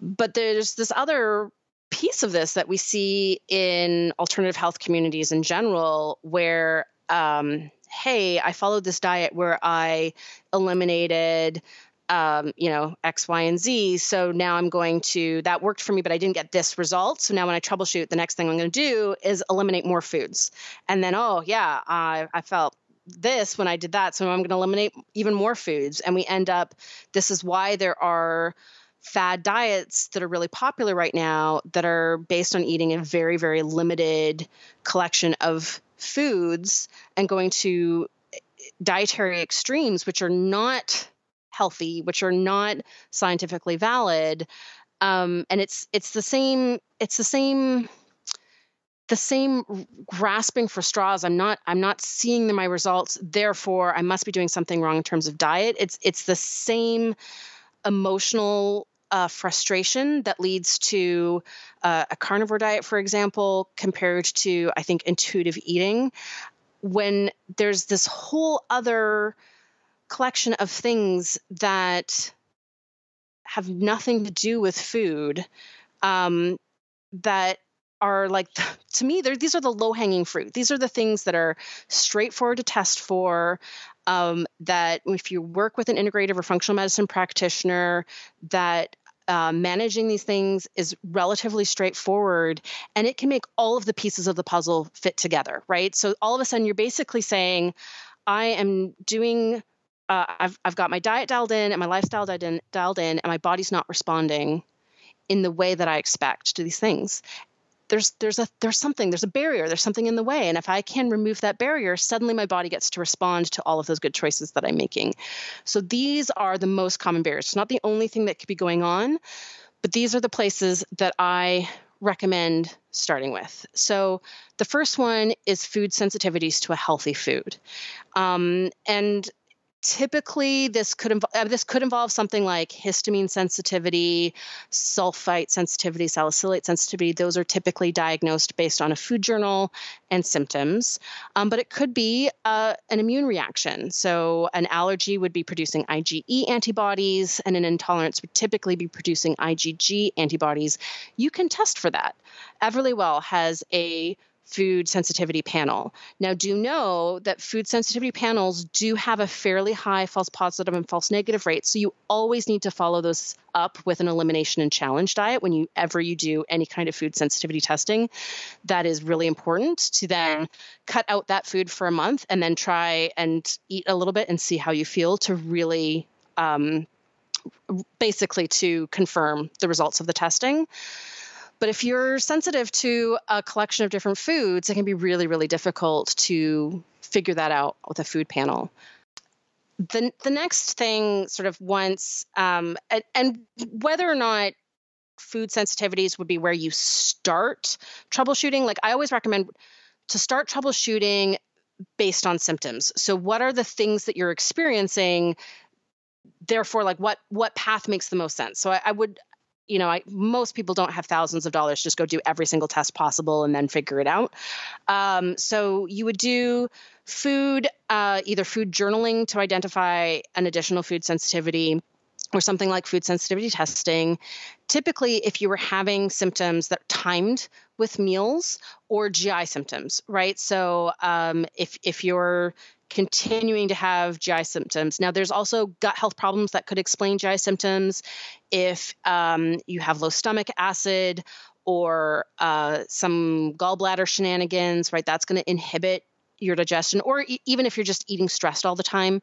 But there's this other piece of this that we see in alternative health communities in general where um, hey i followed this diet where i eliminated um, you know x y and z so now i'm going to that worked for me but i didn't get this result. So now when i troubleshoot the next thing i'm going to do is eliminate more foods. And then oh yeah i, I felt this when i did that so i'm going to eliminate even more foods. And we end up this is why there are fad diets that are really popular right now that are based on eating a very very limited collection of foods and going to dietary extremes which are not healthy which are not scientifically valid. Um, and it's it's the same it's the same the same grasping for straws. I'm not i'm not seeing my results. Therefore i must be doing something wrong in terms of diet. It's it's the same emotional uh, frustration that leads to uh, a carnivore diet, for example, compared to, I think, intuitive eating, when there's this whole other collection of things that have nothing to do with food um, that are like to me these are the low hanging fruit. These are the things that are straightforward to test for um, that if you work with an integrative or functional medicine practitioner that uh, managing these things is relatively straightforward and it can make all of the pieces of the puzzle fit together right? So all of a sudden you're basically saying i am doing uh, I've, I've got my diet dialed in and my lifestyle dialed in, dialed in and my body's not responding in the way that i expect to these things there's there's a there's something there's a barrier there's something in the way. And if i can remove that barrier suddenly my body gets to respond to all of those good choices that i'm making. So these are the most common barriers. It's not the only thing that could be going on but these are the places that i recommend starting with. So the first one is food sensitivities to a healthy food. Um, and typically this could involve uh, this could involve something like histamine sensitivity sulfite sensitivity salicylate sensitivity. Those are typically diagnosed based on a food journal and symptoms. Um, but it could be uh, an immune reaction. So an allergy would be producing IgE antibodies and an intolerance would typically be producing IgG antibodies. You can test for that. Everlywell has a food sensitivity panel. Now, do know that food sensitivity panels do have a fairly high false positive and false negative rate. So you always need to follow those up with an elimination and challenge diet when you ever you do any kind of food sensitivity testing. That is really important to then cut out that food for a month and then try and eat a little bit and see how you feel to really um, basically to confirm the results of the testing. But if you're sensitive to a collection of different foods, it can be really, really difficult to figure that out with a food panel. The, the next thing, sort of once, um, and, and whether or not food sensitivities would be where you start troubleshooting, like I always recommend to start troubleshooting based on symptoms. So, what are the things that you're experiencing? Therefore, like what what path makes the most sense? So, I, I would you know, I, most people don't have thousands of dollars. Just go do every single test possible and then figure it out. Um, so you would do food, uh, either food journaling to identify an additional food sensitivity or something like food sensitivity testing. Typically, if you were having symptoms that timed with meals or GI symptoms, right? So um, if if you're continuing to have GI symptoms. Now, there's also gut health problems that could explain GI symptoms. If um, you have low stomach acid or uh, some gallbladder shenanigans, right, that's going to inhibit your digestion. Or e- even if you're just eating stressed all the time,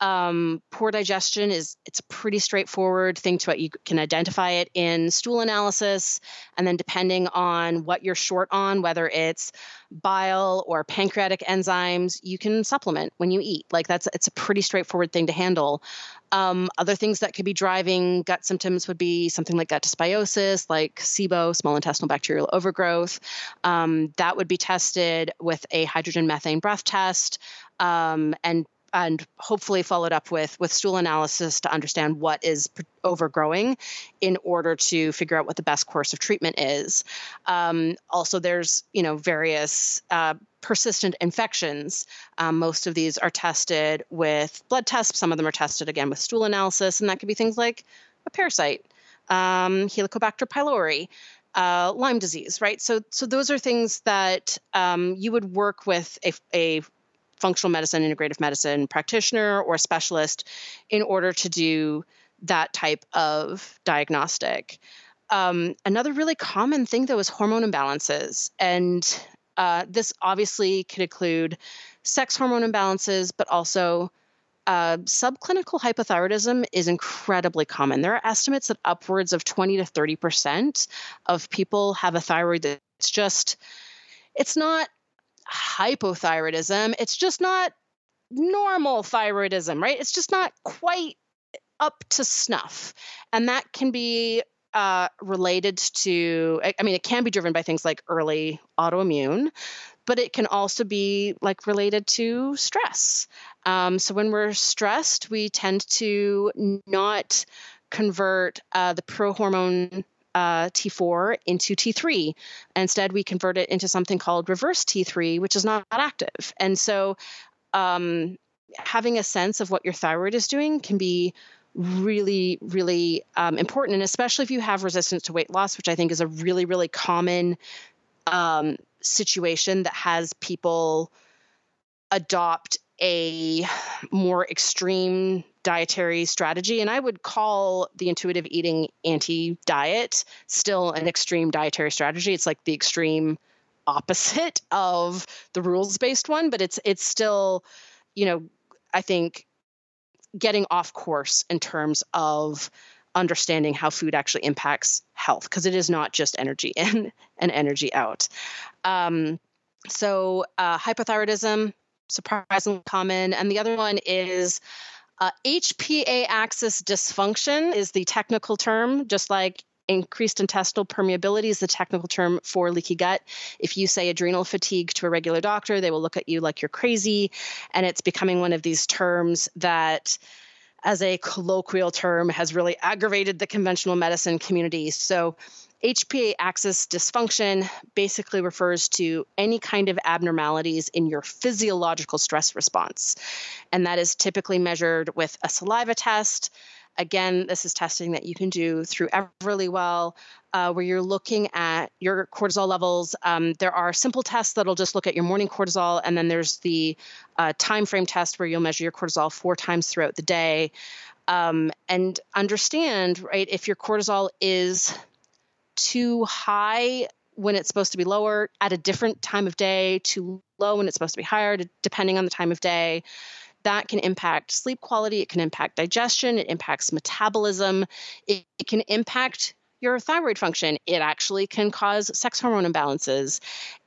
Um, poor digestion is it's a pretty straightforward thing to what you can identify it in stool analysis, and then depending on what you're short on, whether it's bile or pancreatic enzymes, you can supplement when you eat. Like that's it's a pretty straightforward thing to handle. Um, other things that could be driving gut symptoms would be something like gut dysbiosis, like SIBO, small intestinal bacterial overgrowth. Um, that would be tested with a hydrogen methane breath test. Um, and and hopefully followed up with with stool analysis to understand what is overgrowing in order to figure out what the best course of treatment is. Um, also there's you know various uh, persistent infections. Um, most of these are tested with blood tests. Some of them are tested again with stool analysis and that could be things like a parasite um, helicobacter pylori uh, Lyme disease, right? So, so those are things that um, you would work with a, a functional medicine, integrative medicine practitioner or specialist in order to do that type of diagnostic. Um, another really common thing, though, is hormone imbalances. And uh, this obviously could include sex hormone imbalances, but also uh, subclinical hypothyroidism is incredibly common. There are estimates that upwards of 20 to 30% of people have a thyroid that's just, it's not hypothyroidism. It's just not normal thyroidism, right? It's just not quite up to snuff. And that can be uh, related to, I mean, it can be driven by things like early autoimmune, but it can also be like related to stress. Um, so when we're stressed, we tend to not convert uh, the prohormone uh, T4 into T3. Instead, we convert it into something called reverse T3, which is not active. And so, um, having a sense of what your thyroid is doing can be really, really um, important. And especially if you have resistance to weight loss, which I think is a really, really common um, situation that has people adopt a more extreme dietary strategy. And I would call the intuitive eating anti diet still an extreme dietary strategy. It's like the extreme opposite of the rules based one, but it's it's still, you know, I think getting off course in terms of understanding how food actually impacts health because it is not just energy in and energy out. Um, so uh, hypothyroidism surprisingly common, and the other one is uh, HPA axis dysfunction is the technical term, just like increased intestinal permeability is the technical term for leaky gut. If you say adrenal fatigue to a regular doctor, they will look at you like you're crazy. And it's becoming one of these terms that, as a colloquial term, has really aggravated the conventional medicine community. So, HPA axis dysfunction basically refers to any kind of abnormalities in your physiological stress response. And that is typically measured with a saliva test. Again, this is testing that you can do through Everlywell, uh, where you're looking at your cortisol levels. Um, there are simple tests that'll just look at your morning cortisol, and then there's the uh, time frame test where you'll measure your cortisol four times throughout the day. Um, and understand, right, if your cortisol is too high when it's supposed to be lower at a different time of day, too low when it's supposed to be higher, depending on the time of day. That can impact sleep quality, it can impact digestion, it impacts metabolism, it, it can impact your thyroid function. It actually can cause sex hormone imbalances.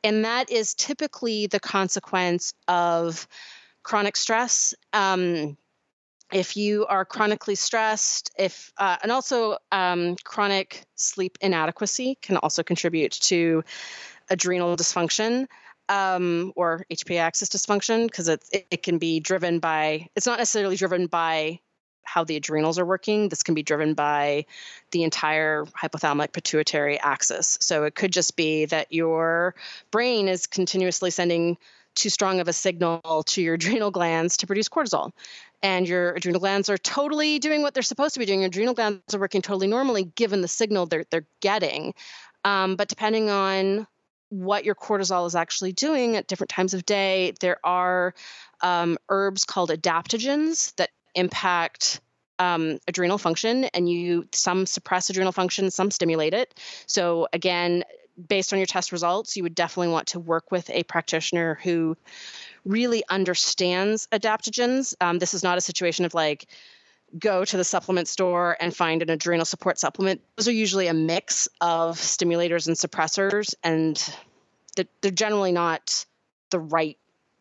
And that is typically the consequence of chronic stress. Um, if you are chronically stressed, if uh, and also um, chronic sleep inadequacy can also contribute to adrenal dysfunction um, or HPA axis dysfunction because it, it can be driven by it's not necessarily driven by how the adrenals are working. This can be driven by the entire hypothalamic pituitary axis. So it could just be that your brain is continuously sending too strong of a signal to your adrenal glands to produce cortisol and your adrenal glands are totally doing what they're supposed to be doing. Your adrenal glands are working totally normally given the signal they're, they're getting. Um, but depending on what your cortisol is actually doing at different times of day, there are um, herbs called adaptogens that impact um, adrenal function, and you some suppress adrenal function, some stimulate it. So again, based on your test results, you would definitely want to work with a practitioner who really understands adaptogens. Um, this is not a situation of like, go to the supplement store and find an adrenal support supplement. Those are usually a mix of stimulators and suppressors, and they're generally not the right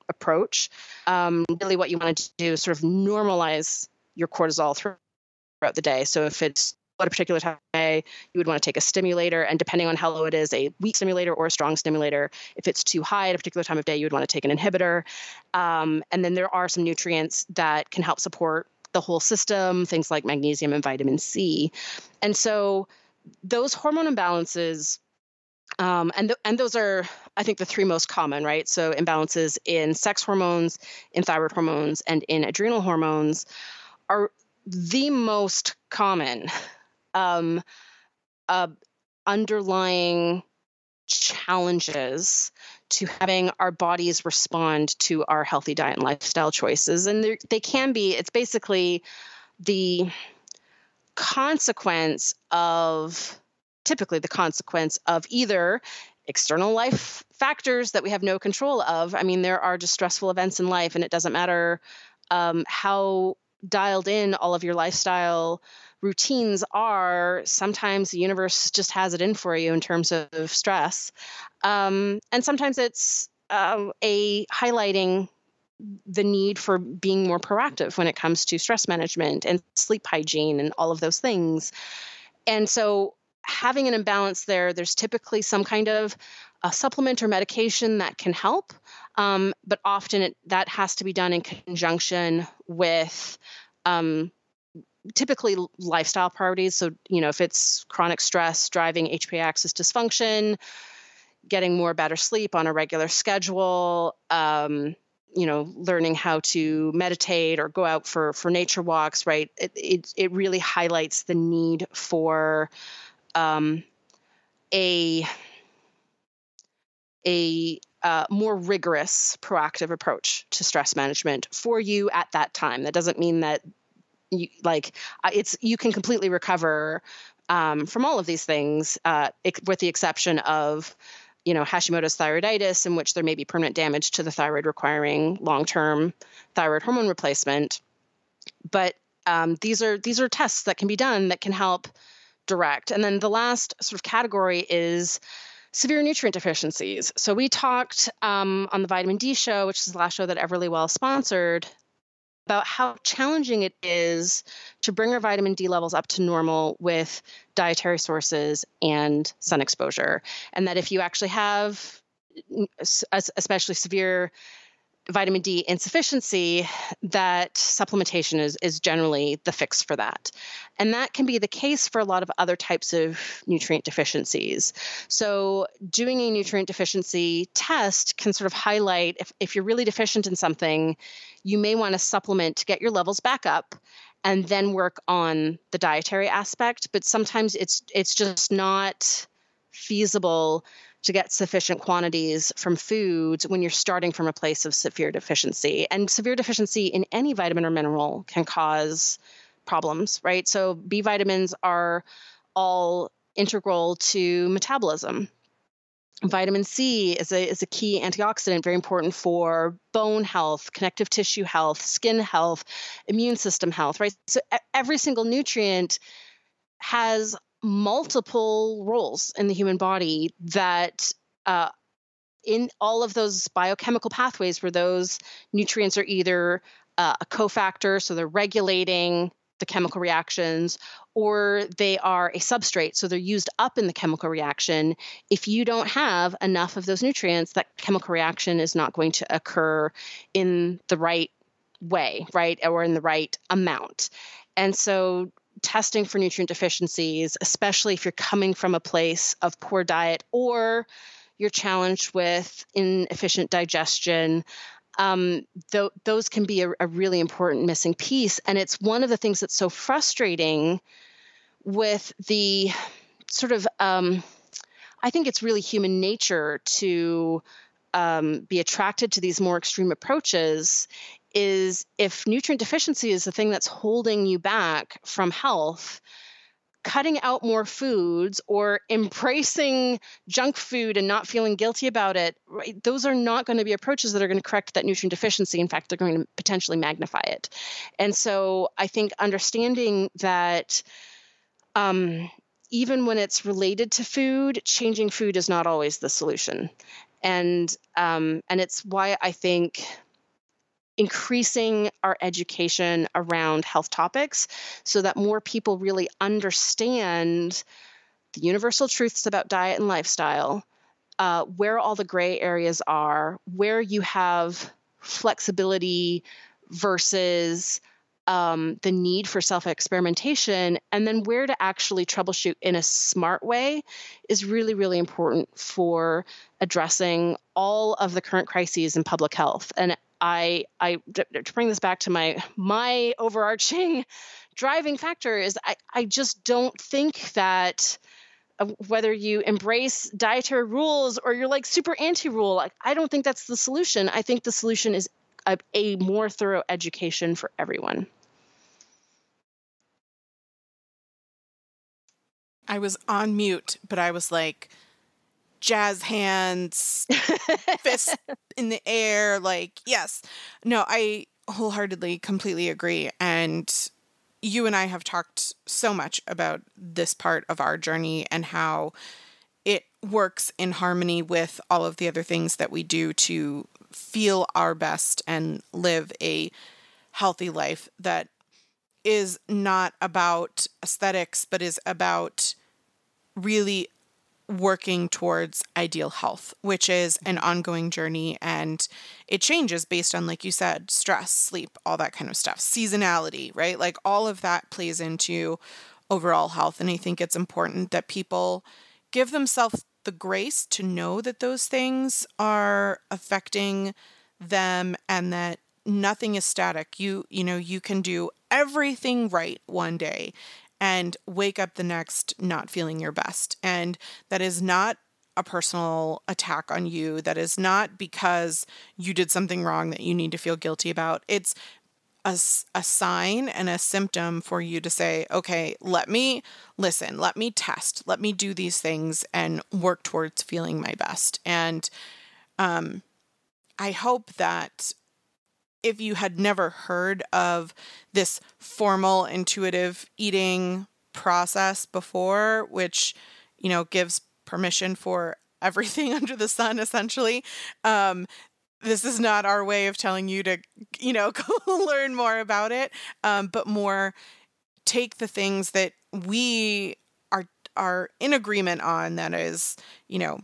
approach. Um, really, what you want to do is sort of normalize your cortisol throughout the day. So if it's a particular time of day, you would want to take a stimulator, and depending on how low it is, a weak stimulator or a strong stimulator. If it's too high at a particular time of day, you would want to take an inhibitor. Um, and then there are some nutrients that can help support the whole system, things like magnesium and vitamin C. And so those hormone imbalances um, and th- and those are I think the three most common, right? So imbalances in sex hormones, in thyroid hormones, and in adrenal hormones are the most common um, uh, underlying challenges to having our bodies respond to our healthy diet and lifestyle choices. And they can be, it's basically the consequence of, typically, the consequence of either external life factors that we have no control of. I mean, there are just stressful events in life, and it doesn't matter um, how dialed in all of your lifestyle routines are, sometimes the universe just has it in for you in terms of stress. Um, and sometimes it's uh, a highlighting the need for being more proactive when it comes to stress management and sleep hygiene and all of those things. And so having an imbalance there, there's typically some kind of a supplement or medication that can help, um, but often it, that has to be done in conjunction with um, typically lifestyle priorities. So, you know, if it's chronic stress driving HPA axis dysfunction, getting more better sleep on a regular schedule, um, you know, learning how to meditate or go out for for nature walks, right? It it, it really highlights the need for um, a a uh, more rigorous, proactive approach to stress management for you at that time. That doesn't mean that you like it's you can completely recover um, from all of these things, uh, with the exception of you know Hashimoto's thyroiditis, in which there may be permanent damage to the thyroid, requiring long-term thyroid hormone replacement. But um, these are these are tests that can be done that can help direct. And then the last sort of category is severe nutrient deficiencies. So we talked um, on the vitamin D show, which is the last show that Everlywell sponsored, about how challenging it is to bring our vitamin D levels up to normal with dietary sources and sun exposure. And that if you actually have especially severe vitamin D insufficiency, that supplementation is, is generally the fix for that. And that can be the case for a lot of other types of nutrient deficiencies. So, doing a nutrient deficiency test can sort of highlight if, if you're really deficient in something, you may want to supplement to get your levels back up and then work on the dietary aspect. But sometimes it's it's just not feasible to get sufficient quantities from foods when you're starting from a place of severe deficiency. And severe deficiency in any vitamin or mineral can cause problems, right? So B vitamins are all integral to metabolism. Vitamin C is a, is a key antioxidant, very important for bone health, connective tissue health, skin health, immune system health, right? So every single nutrient has multiple roles in the human body that uh, in all of those biochemical pathways where those nutrients are either uh, a cofactor, so they're regulating the chemical reactions, or they are a substrate, so they're used up in the chemical reaction. If you don't have enough of those nutrients, that chemical reaction is not going to occur in the right way, right, or in the right amount. And so testing for nutrient deficiencies, especially if you're coming from a place of poor diet or you're challenged with inefficient digestion. Um, th- those can be a, a really important missing piece. And it's one of the things that's so frustrating with the sort of, um, I think it's really human nature to um, be attracted to these more extreme approaches is if nutrient deficiency is the thing that's holding you back from health cutting out more foods or embracing junk food and not feeling guilty about it, right, those are not going to be approaches that are going to correct that nutrient deficiency. In fact, they're going to potentially magnify it. And so I think understanding that um, even when it's related to food, changing food is not always the solution. And um, and it's why I think increasing our education around health topics so that more people really understand the universal truths about diet and lifestyle, uh, where all the gray areas are, where you have flexibility versus um, the need for self experimentation, and then where to actually troubleshoot in a smart way is really, really important for addressing all of the current crises in public health. And I, I to bring this back to my my overarching driving factor is I, I just don't think that uh, whether you embrace dietary rules or you're like super anti-rule like i don't think that's the solution. I think the solution is a, a more thorough education for everyone. I was on mute, but I was like, jazz hands, fist in the air, like, yes. No, I wholeheartedly, completely agree. And you and I have talked so much about this part of our journey and how it works in harmony with all of the other things that we do to feel our best and live a healthy life that is not about aesthetics, but is about really working towards ideal health, which is an ongoing journey and it changes based on, like you said, stress, sleep, all that kind of stuff, seasonality, right? Like all of that plays into overall health. And I think it's important that people give themselves the grace to know that those things are affecting them and that nothing is static. You, you know, you can do everything right one day and wake up the next not feeling your best. And that is not a personal attack on you. That is not because you did something wrong that you need to feel guilty about. It's a, a sign and a symptom for you to say, okay, let me listen, let me test, let me do these things and work towards feeling my best. And um, I hope that if you had never heard of this formal intuitive eating process before, which, you know, gives permission for everything under the sun, essentially, um, this is not our way of telling you to, you know, go learn more about it, um, but more take the things that we are are in agreement on. That is, you know,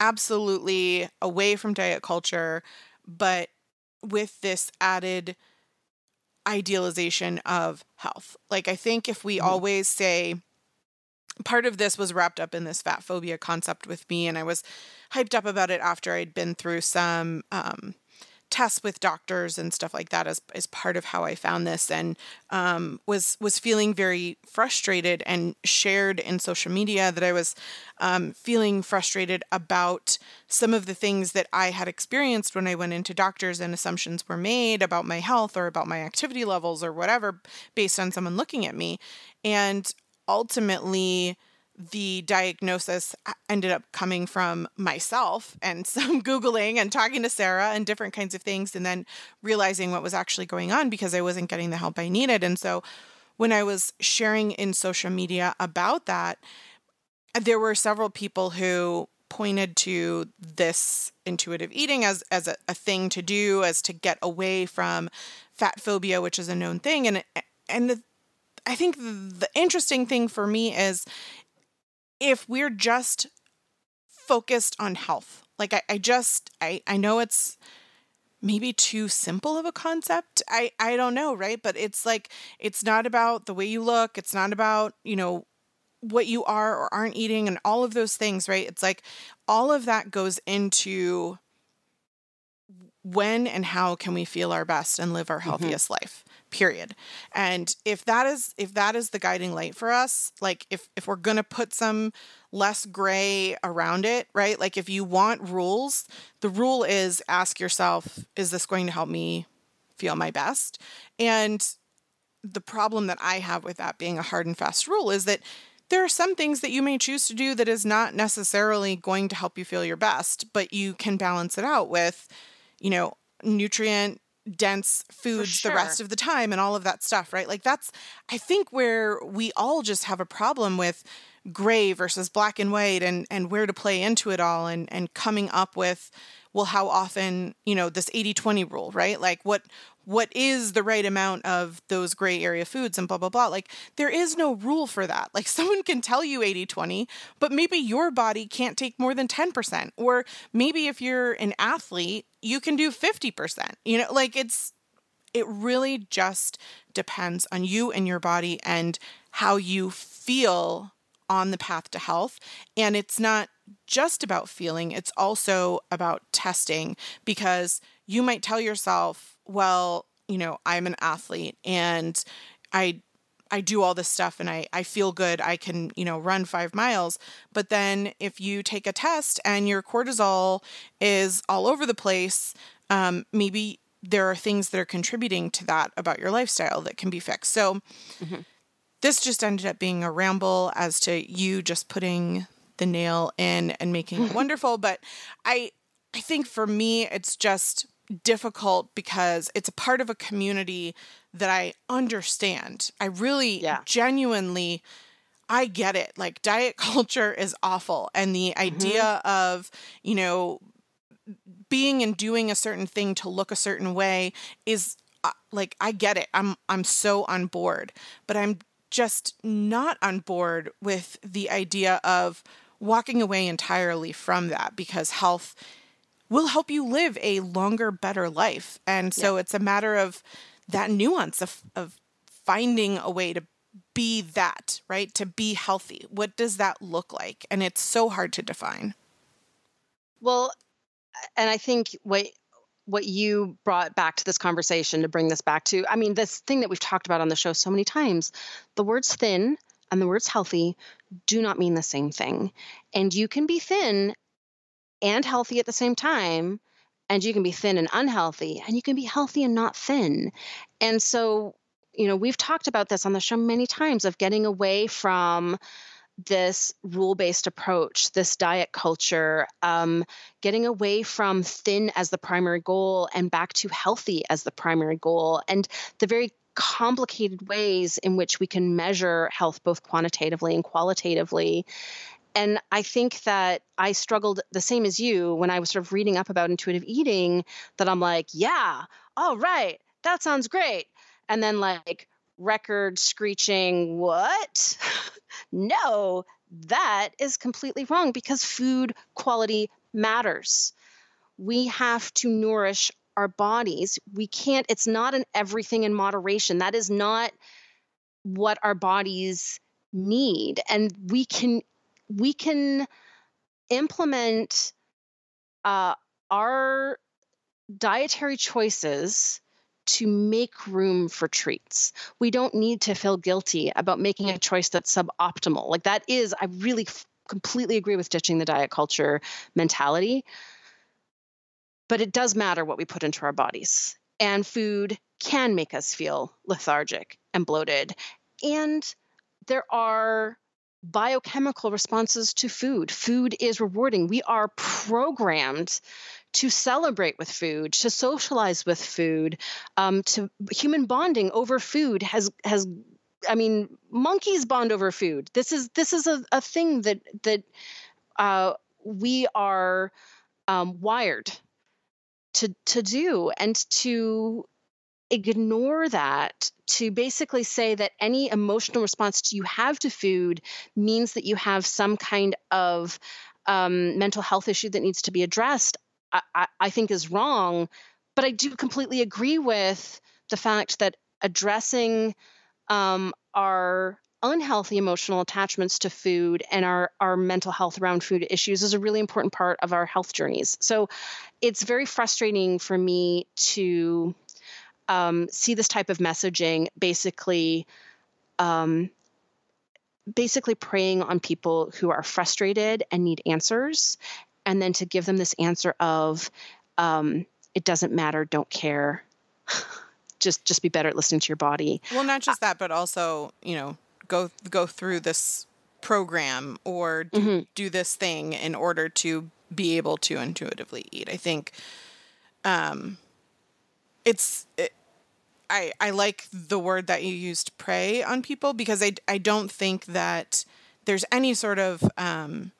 absolutely away from diet culture, but with this added idealization of health. Like, I think if we mm-hmm. always say, part of this was wrapped up in this fat phobia concept with me, and I was hyped up about it after I'd been through some um, tests with doctors and stuff like that as, as part of how I found this and um, was was feeling very frustrated and shared in social media that I was um, feeling frustrated about some of the things that I had experienced when I went into doctors and assumptions were made about my health or about my activity levels or whatever based on someone looking at me. And ultimately the diagnosis ended up coming from myself and some Googling and talking to Sarah and different kinds of things, and then realizing what was actually going on because I wasn't getting the help I needed. And so when I was sharing in social media about that, there were several people who pointed to this intuitive eating as, as a, a thing to do, as to get away from fat phobia, which is a known thing. And, and the, I think the interesting thing for me is if we're just focused on health. Like I, I just I, I know it's maybe too simple of a concept. I, I don't know, right? But it's like it's not about the way you look, it's not about, you know, what you are or aren't eating and all of those things, right? It's like all of that goes into when and how can we feel our best and live our mm-hmm. healthiest mm-hmm. life period. And if that is if that is the guiding light for us like if if we're going to put some less gray around it right? Like if you want rules the rule is ask yourself is this going to help me feel my best? And the problem that I have with that being a hard and fast rule is that there are some things that you may choose to do that is not necessarily going to help you feel your best, but you can balance it out with, you know, nutrient dense foods sure. the rest of the time and all of that stuff, right? Like that's I think where we all just have a problem with gray versus black and white and and where to play into it all and and coming up with well how often, you know, this 80/20 rule, right? Like what what is the right amount of those gray area foods and blah blah blah. Like there is no rule for that. Like someone can tell you 80-20 but maybe your body can't take more than 10% or maybe if you're an athlete you can do 50% you know like it's it really just depends on you and your body and how you feel on the path to health and it's not just about feeling it's also about testing because you might tell yourself well, you know, I'm an athlete and I I do all this stuff and I, I feel good. I can, you know, run five miles. But then if you take a test and your cortisol is all over the place, um, maybe there are things that are contributing to that about your lifestyle that can be fixed. So mm-hmm. This just ended up being a ramble as to you just putting the nail in and making it wonderful. But I I think for me it's just difficult because it's a part of a community that I understand. I really yeah. genuinely I get it. Like diet culture is awful and the mm-hmm. idea of, you know, being and doing a certain thing to look a certain way is uh, like I get it. I'm I'm so on board, but I'm just not on board with the idea of walking away entirely from that because health will help you live a longer, better life. And so yeah. it's a matter of that nuance of, of finding a way to be that, right? To be healthy. What does that look like? And it's so hard to define. Well, and I think what what you brought back to this conversation to bring this back to, I mean, this thing that we've talked about on the show so many times, the words thin and the words healthy do not mean the same thing. And you can be thin and healthy at the same time and you can be thin and unhealthy and you can be healthy and not thin and so you know we've talked about this on the show many times of getting away from this rule based approach, this diet culture, um, getting away from thin as the primary goal and back to healthy as the primary goal, and the very complicated ways in which we can measure health both quantitatively and qualitatively and I think that I struggled the same as you when I was sort of reading up about intuitive eating, that I'm like, yeah, all right, that sounds great. And then like record screeching, what? no, that is completely wrong because food quality matters. We have to nourish our bodies. We can't, it's not an everything in moderation. That is not what our bodies need. And we can we can implement uh, our dietary choices to make room for treats. We don't need to feel guilty about making a choice that's suboptimal. Like that is, I really f- completely agree with ditching the diet culture mentality. But it does matter what we put into our bodies. And food can make us feel lethargic and bloated. And there are biochemical responses to food. Food is rewarding. We are programmed to celebrate with food, to socialize with food, um, to human bonding over food has has. I mean, monkeys bond over food. This is this is a, a thing that that uh, we are um, wired to to do and to ignore that to basically say that any emotional response you have to food means that you have some kind of um, mental health issue that needs to be addressed, I, I, think is wrong. But I do completely agree with the fact that addressing um, our unhealthy emotional attachments to food and our, our mental health around food issues is a really important part of our health journeys. So it's very frustrating for me to um, see this type of messaging basically um, basically preying on people who are frustrated and need answers and then to give them this answer of um, it doesn't matter don't care just just be better at listening to your body. Well, not just that, but also, you know, go go through this program or do, Mm-hmm. do this thing in order to be able to intuitively eat. I think um it's it, I I like the word that you used prey on people because I I don't think that there's any sort of um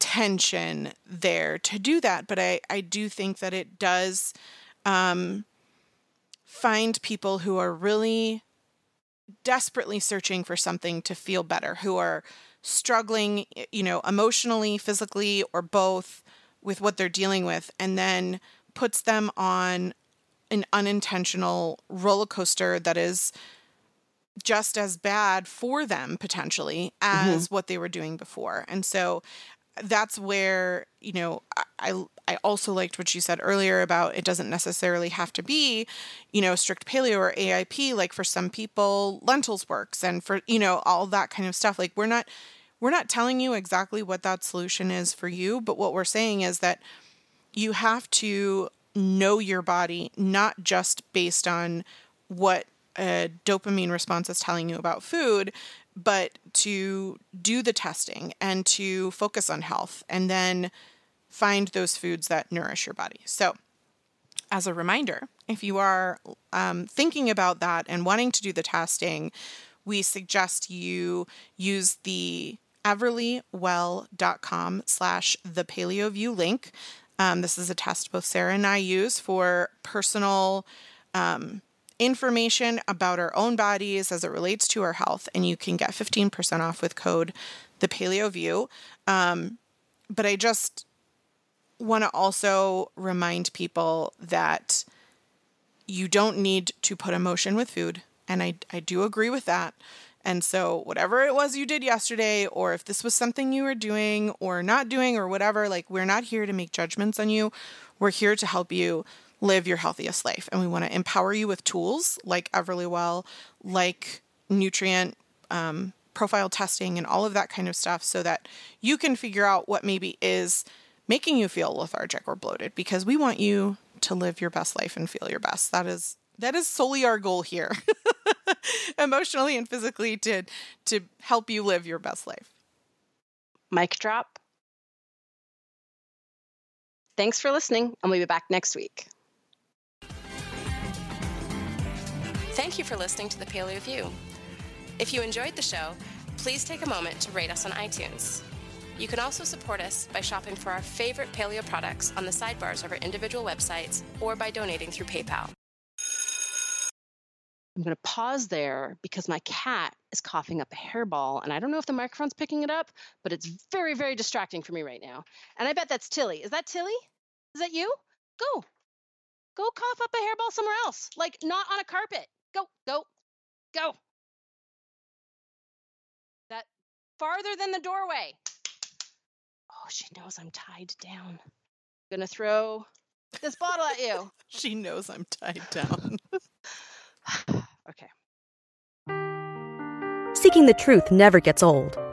intention there to do that, but I I do think that it does um find people who are really desperately searching for something to feel better, who are struggling, you know, emotionally, physically, or both with what they're dealing with, and then puts them on an unintentional roller coaster that is just as bad for them potentially as what they were doing before. And so that's where, you know, I- I also liked what you said earlier about it doesn't necessarily have to be, you know, strict paleo or AIP like for some people lentils works and for, you know, all that kind of stuff. Like we're not we're not telling you exactly what that solution is for you, but what we're saying is that you have to know your body not just based on what a dopamine response is telling you about food, but to do the testing and to focus on health and then find those foods that nourish your body. So, as a reminder, if you are um, thinking about that and wanting to do the testing, we suggest you use the everlywell.com slash the paleoview link. Um, this is a test both Sarah and I use for personal um, information about our own bodies as it relates to our health, and you can get 15% off with code the paleoview. Um, but I just want to also remind people that you don't need to put emotion with food. And I, I do agree with that. And so, whatever it was you did yesterday, or if this was something you were doing or not doing, or whatever, like, we're not here to make judgments on you. We're here to help you live your healthiest life. And we want to empower you with tools like Everlywell, like nutrient um, profile testing, and all of that kind of stuff so that you can figure out what maybe is making you feel lethargic or bloated because we want you to live your best life and feel your best. That is that is solely our goal here. Emotionally and physically to to help you live your best life. Mic drop. Thanks for listening, and we'll be back next week. Thank you for listening to the Paleo View. If you enjoyed the show, please take a moment to rate us on iTunes. You can also support us by shopping for our favorite paleo products on the sidebars of our individual websites or by donating through PayPal. I'm going to pause there because my cat is coughing up a hairball, and I don't know if the microphone's picking it up, but it's very, very distracting for me right now. And I bet that's Tilly. Is that Tilly? Is that you? Go. Go cough up a hairball somewhere else, like not on a carpet. Go, go, go. That farther than the doorway. Oh, she knows I'm tied down. gonna throw this bottle at you. She knows I'm tied down. okay. Seeking the truth never gets old.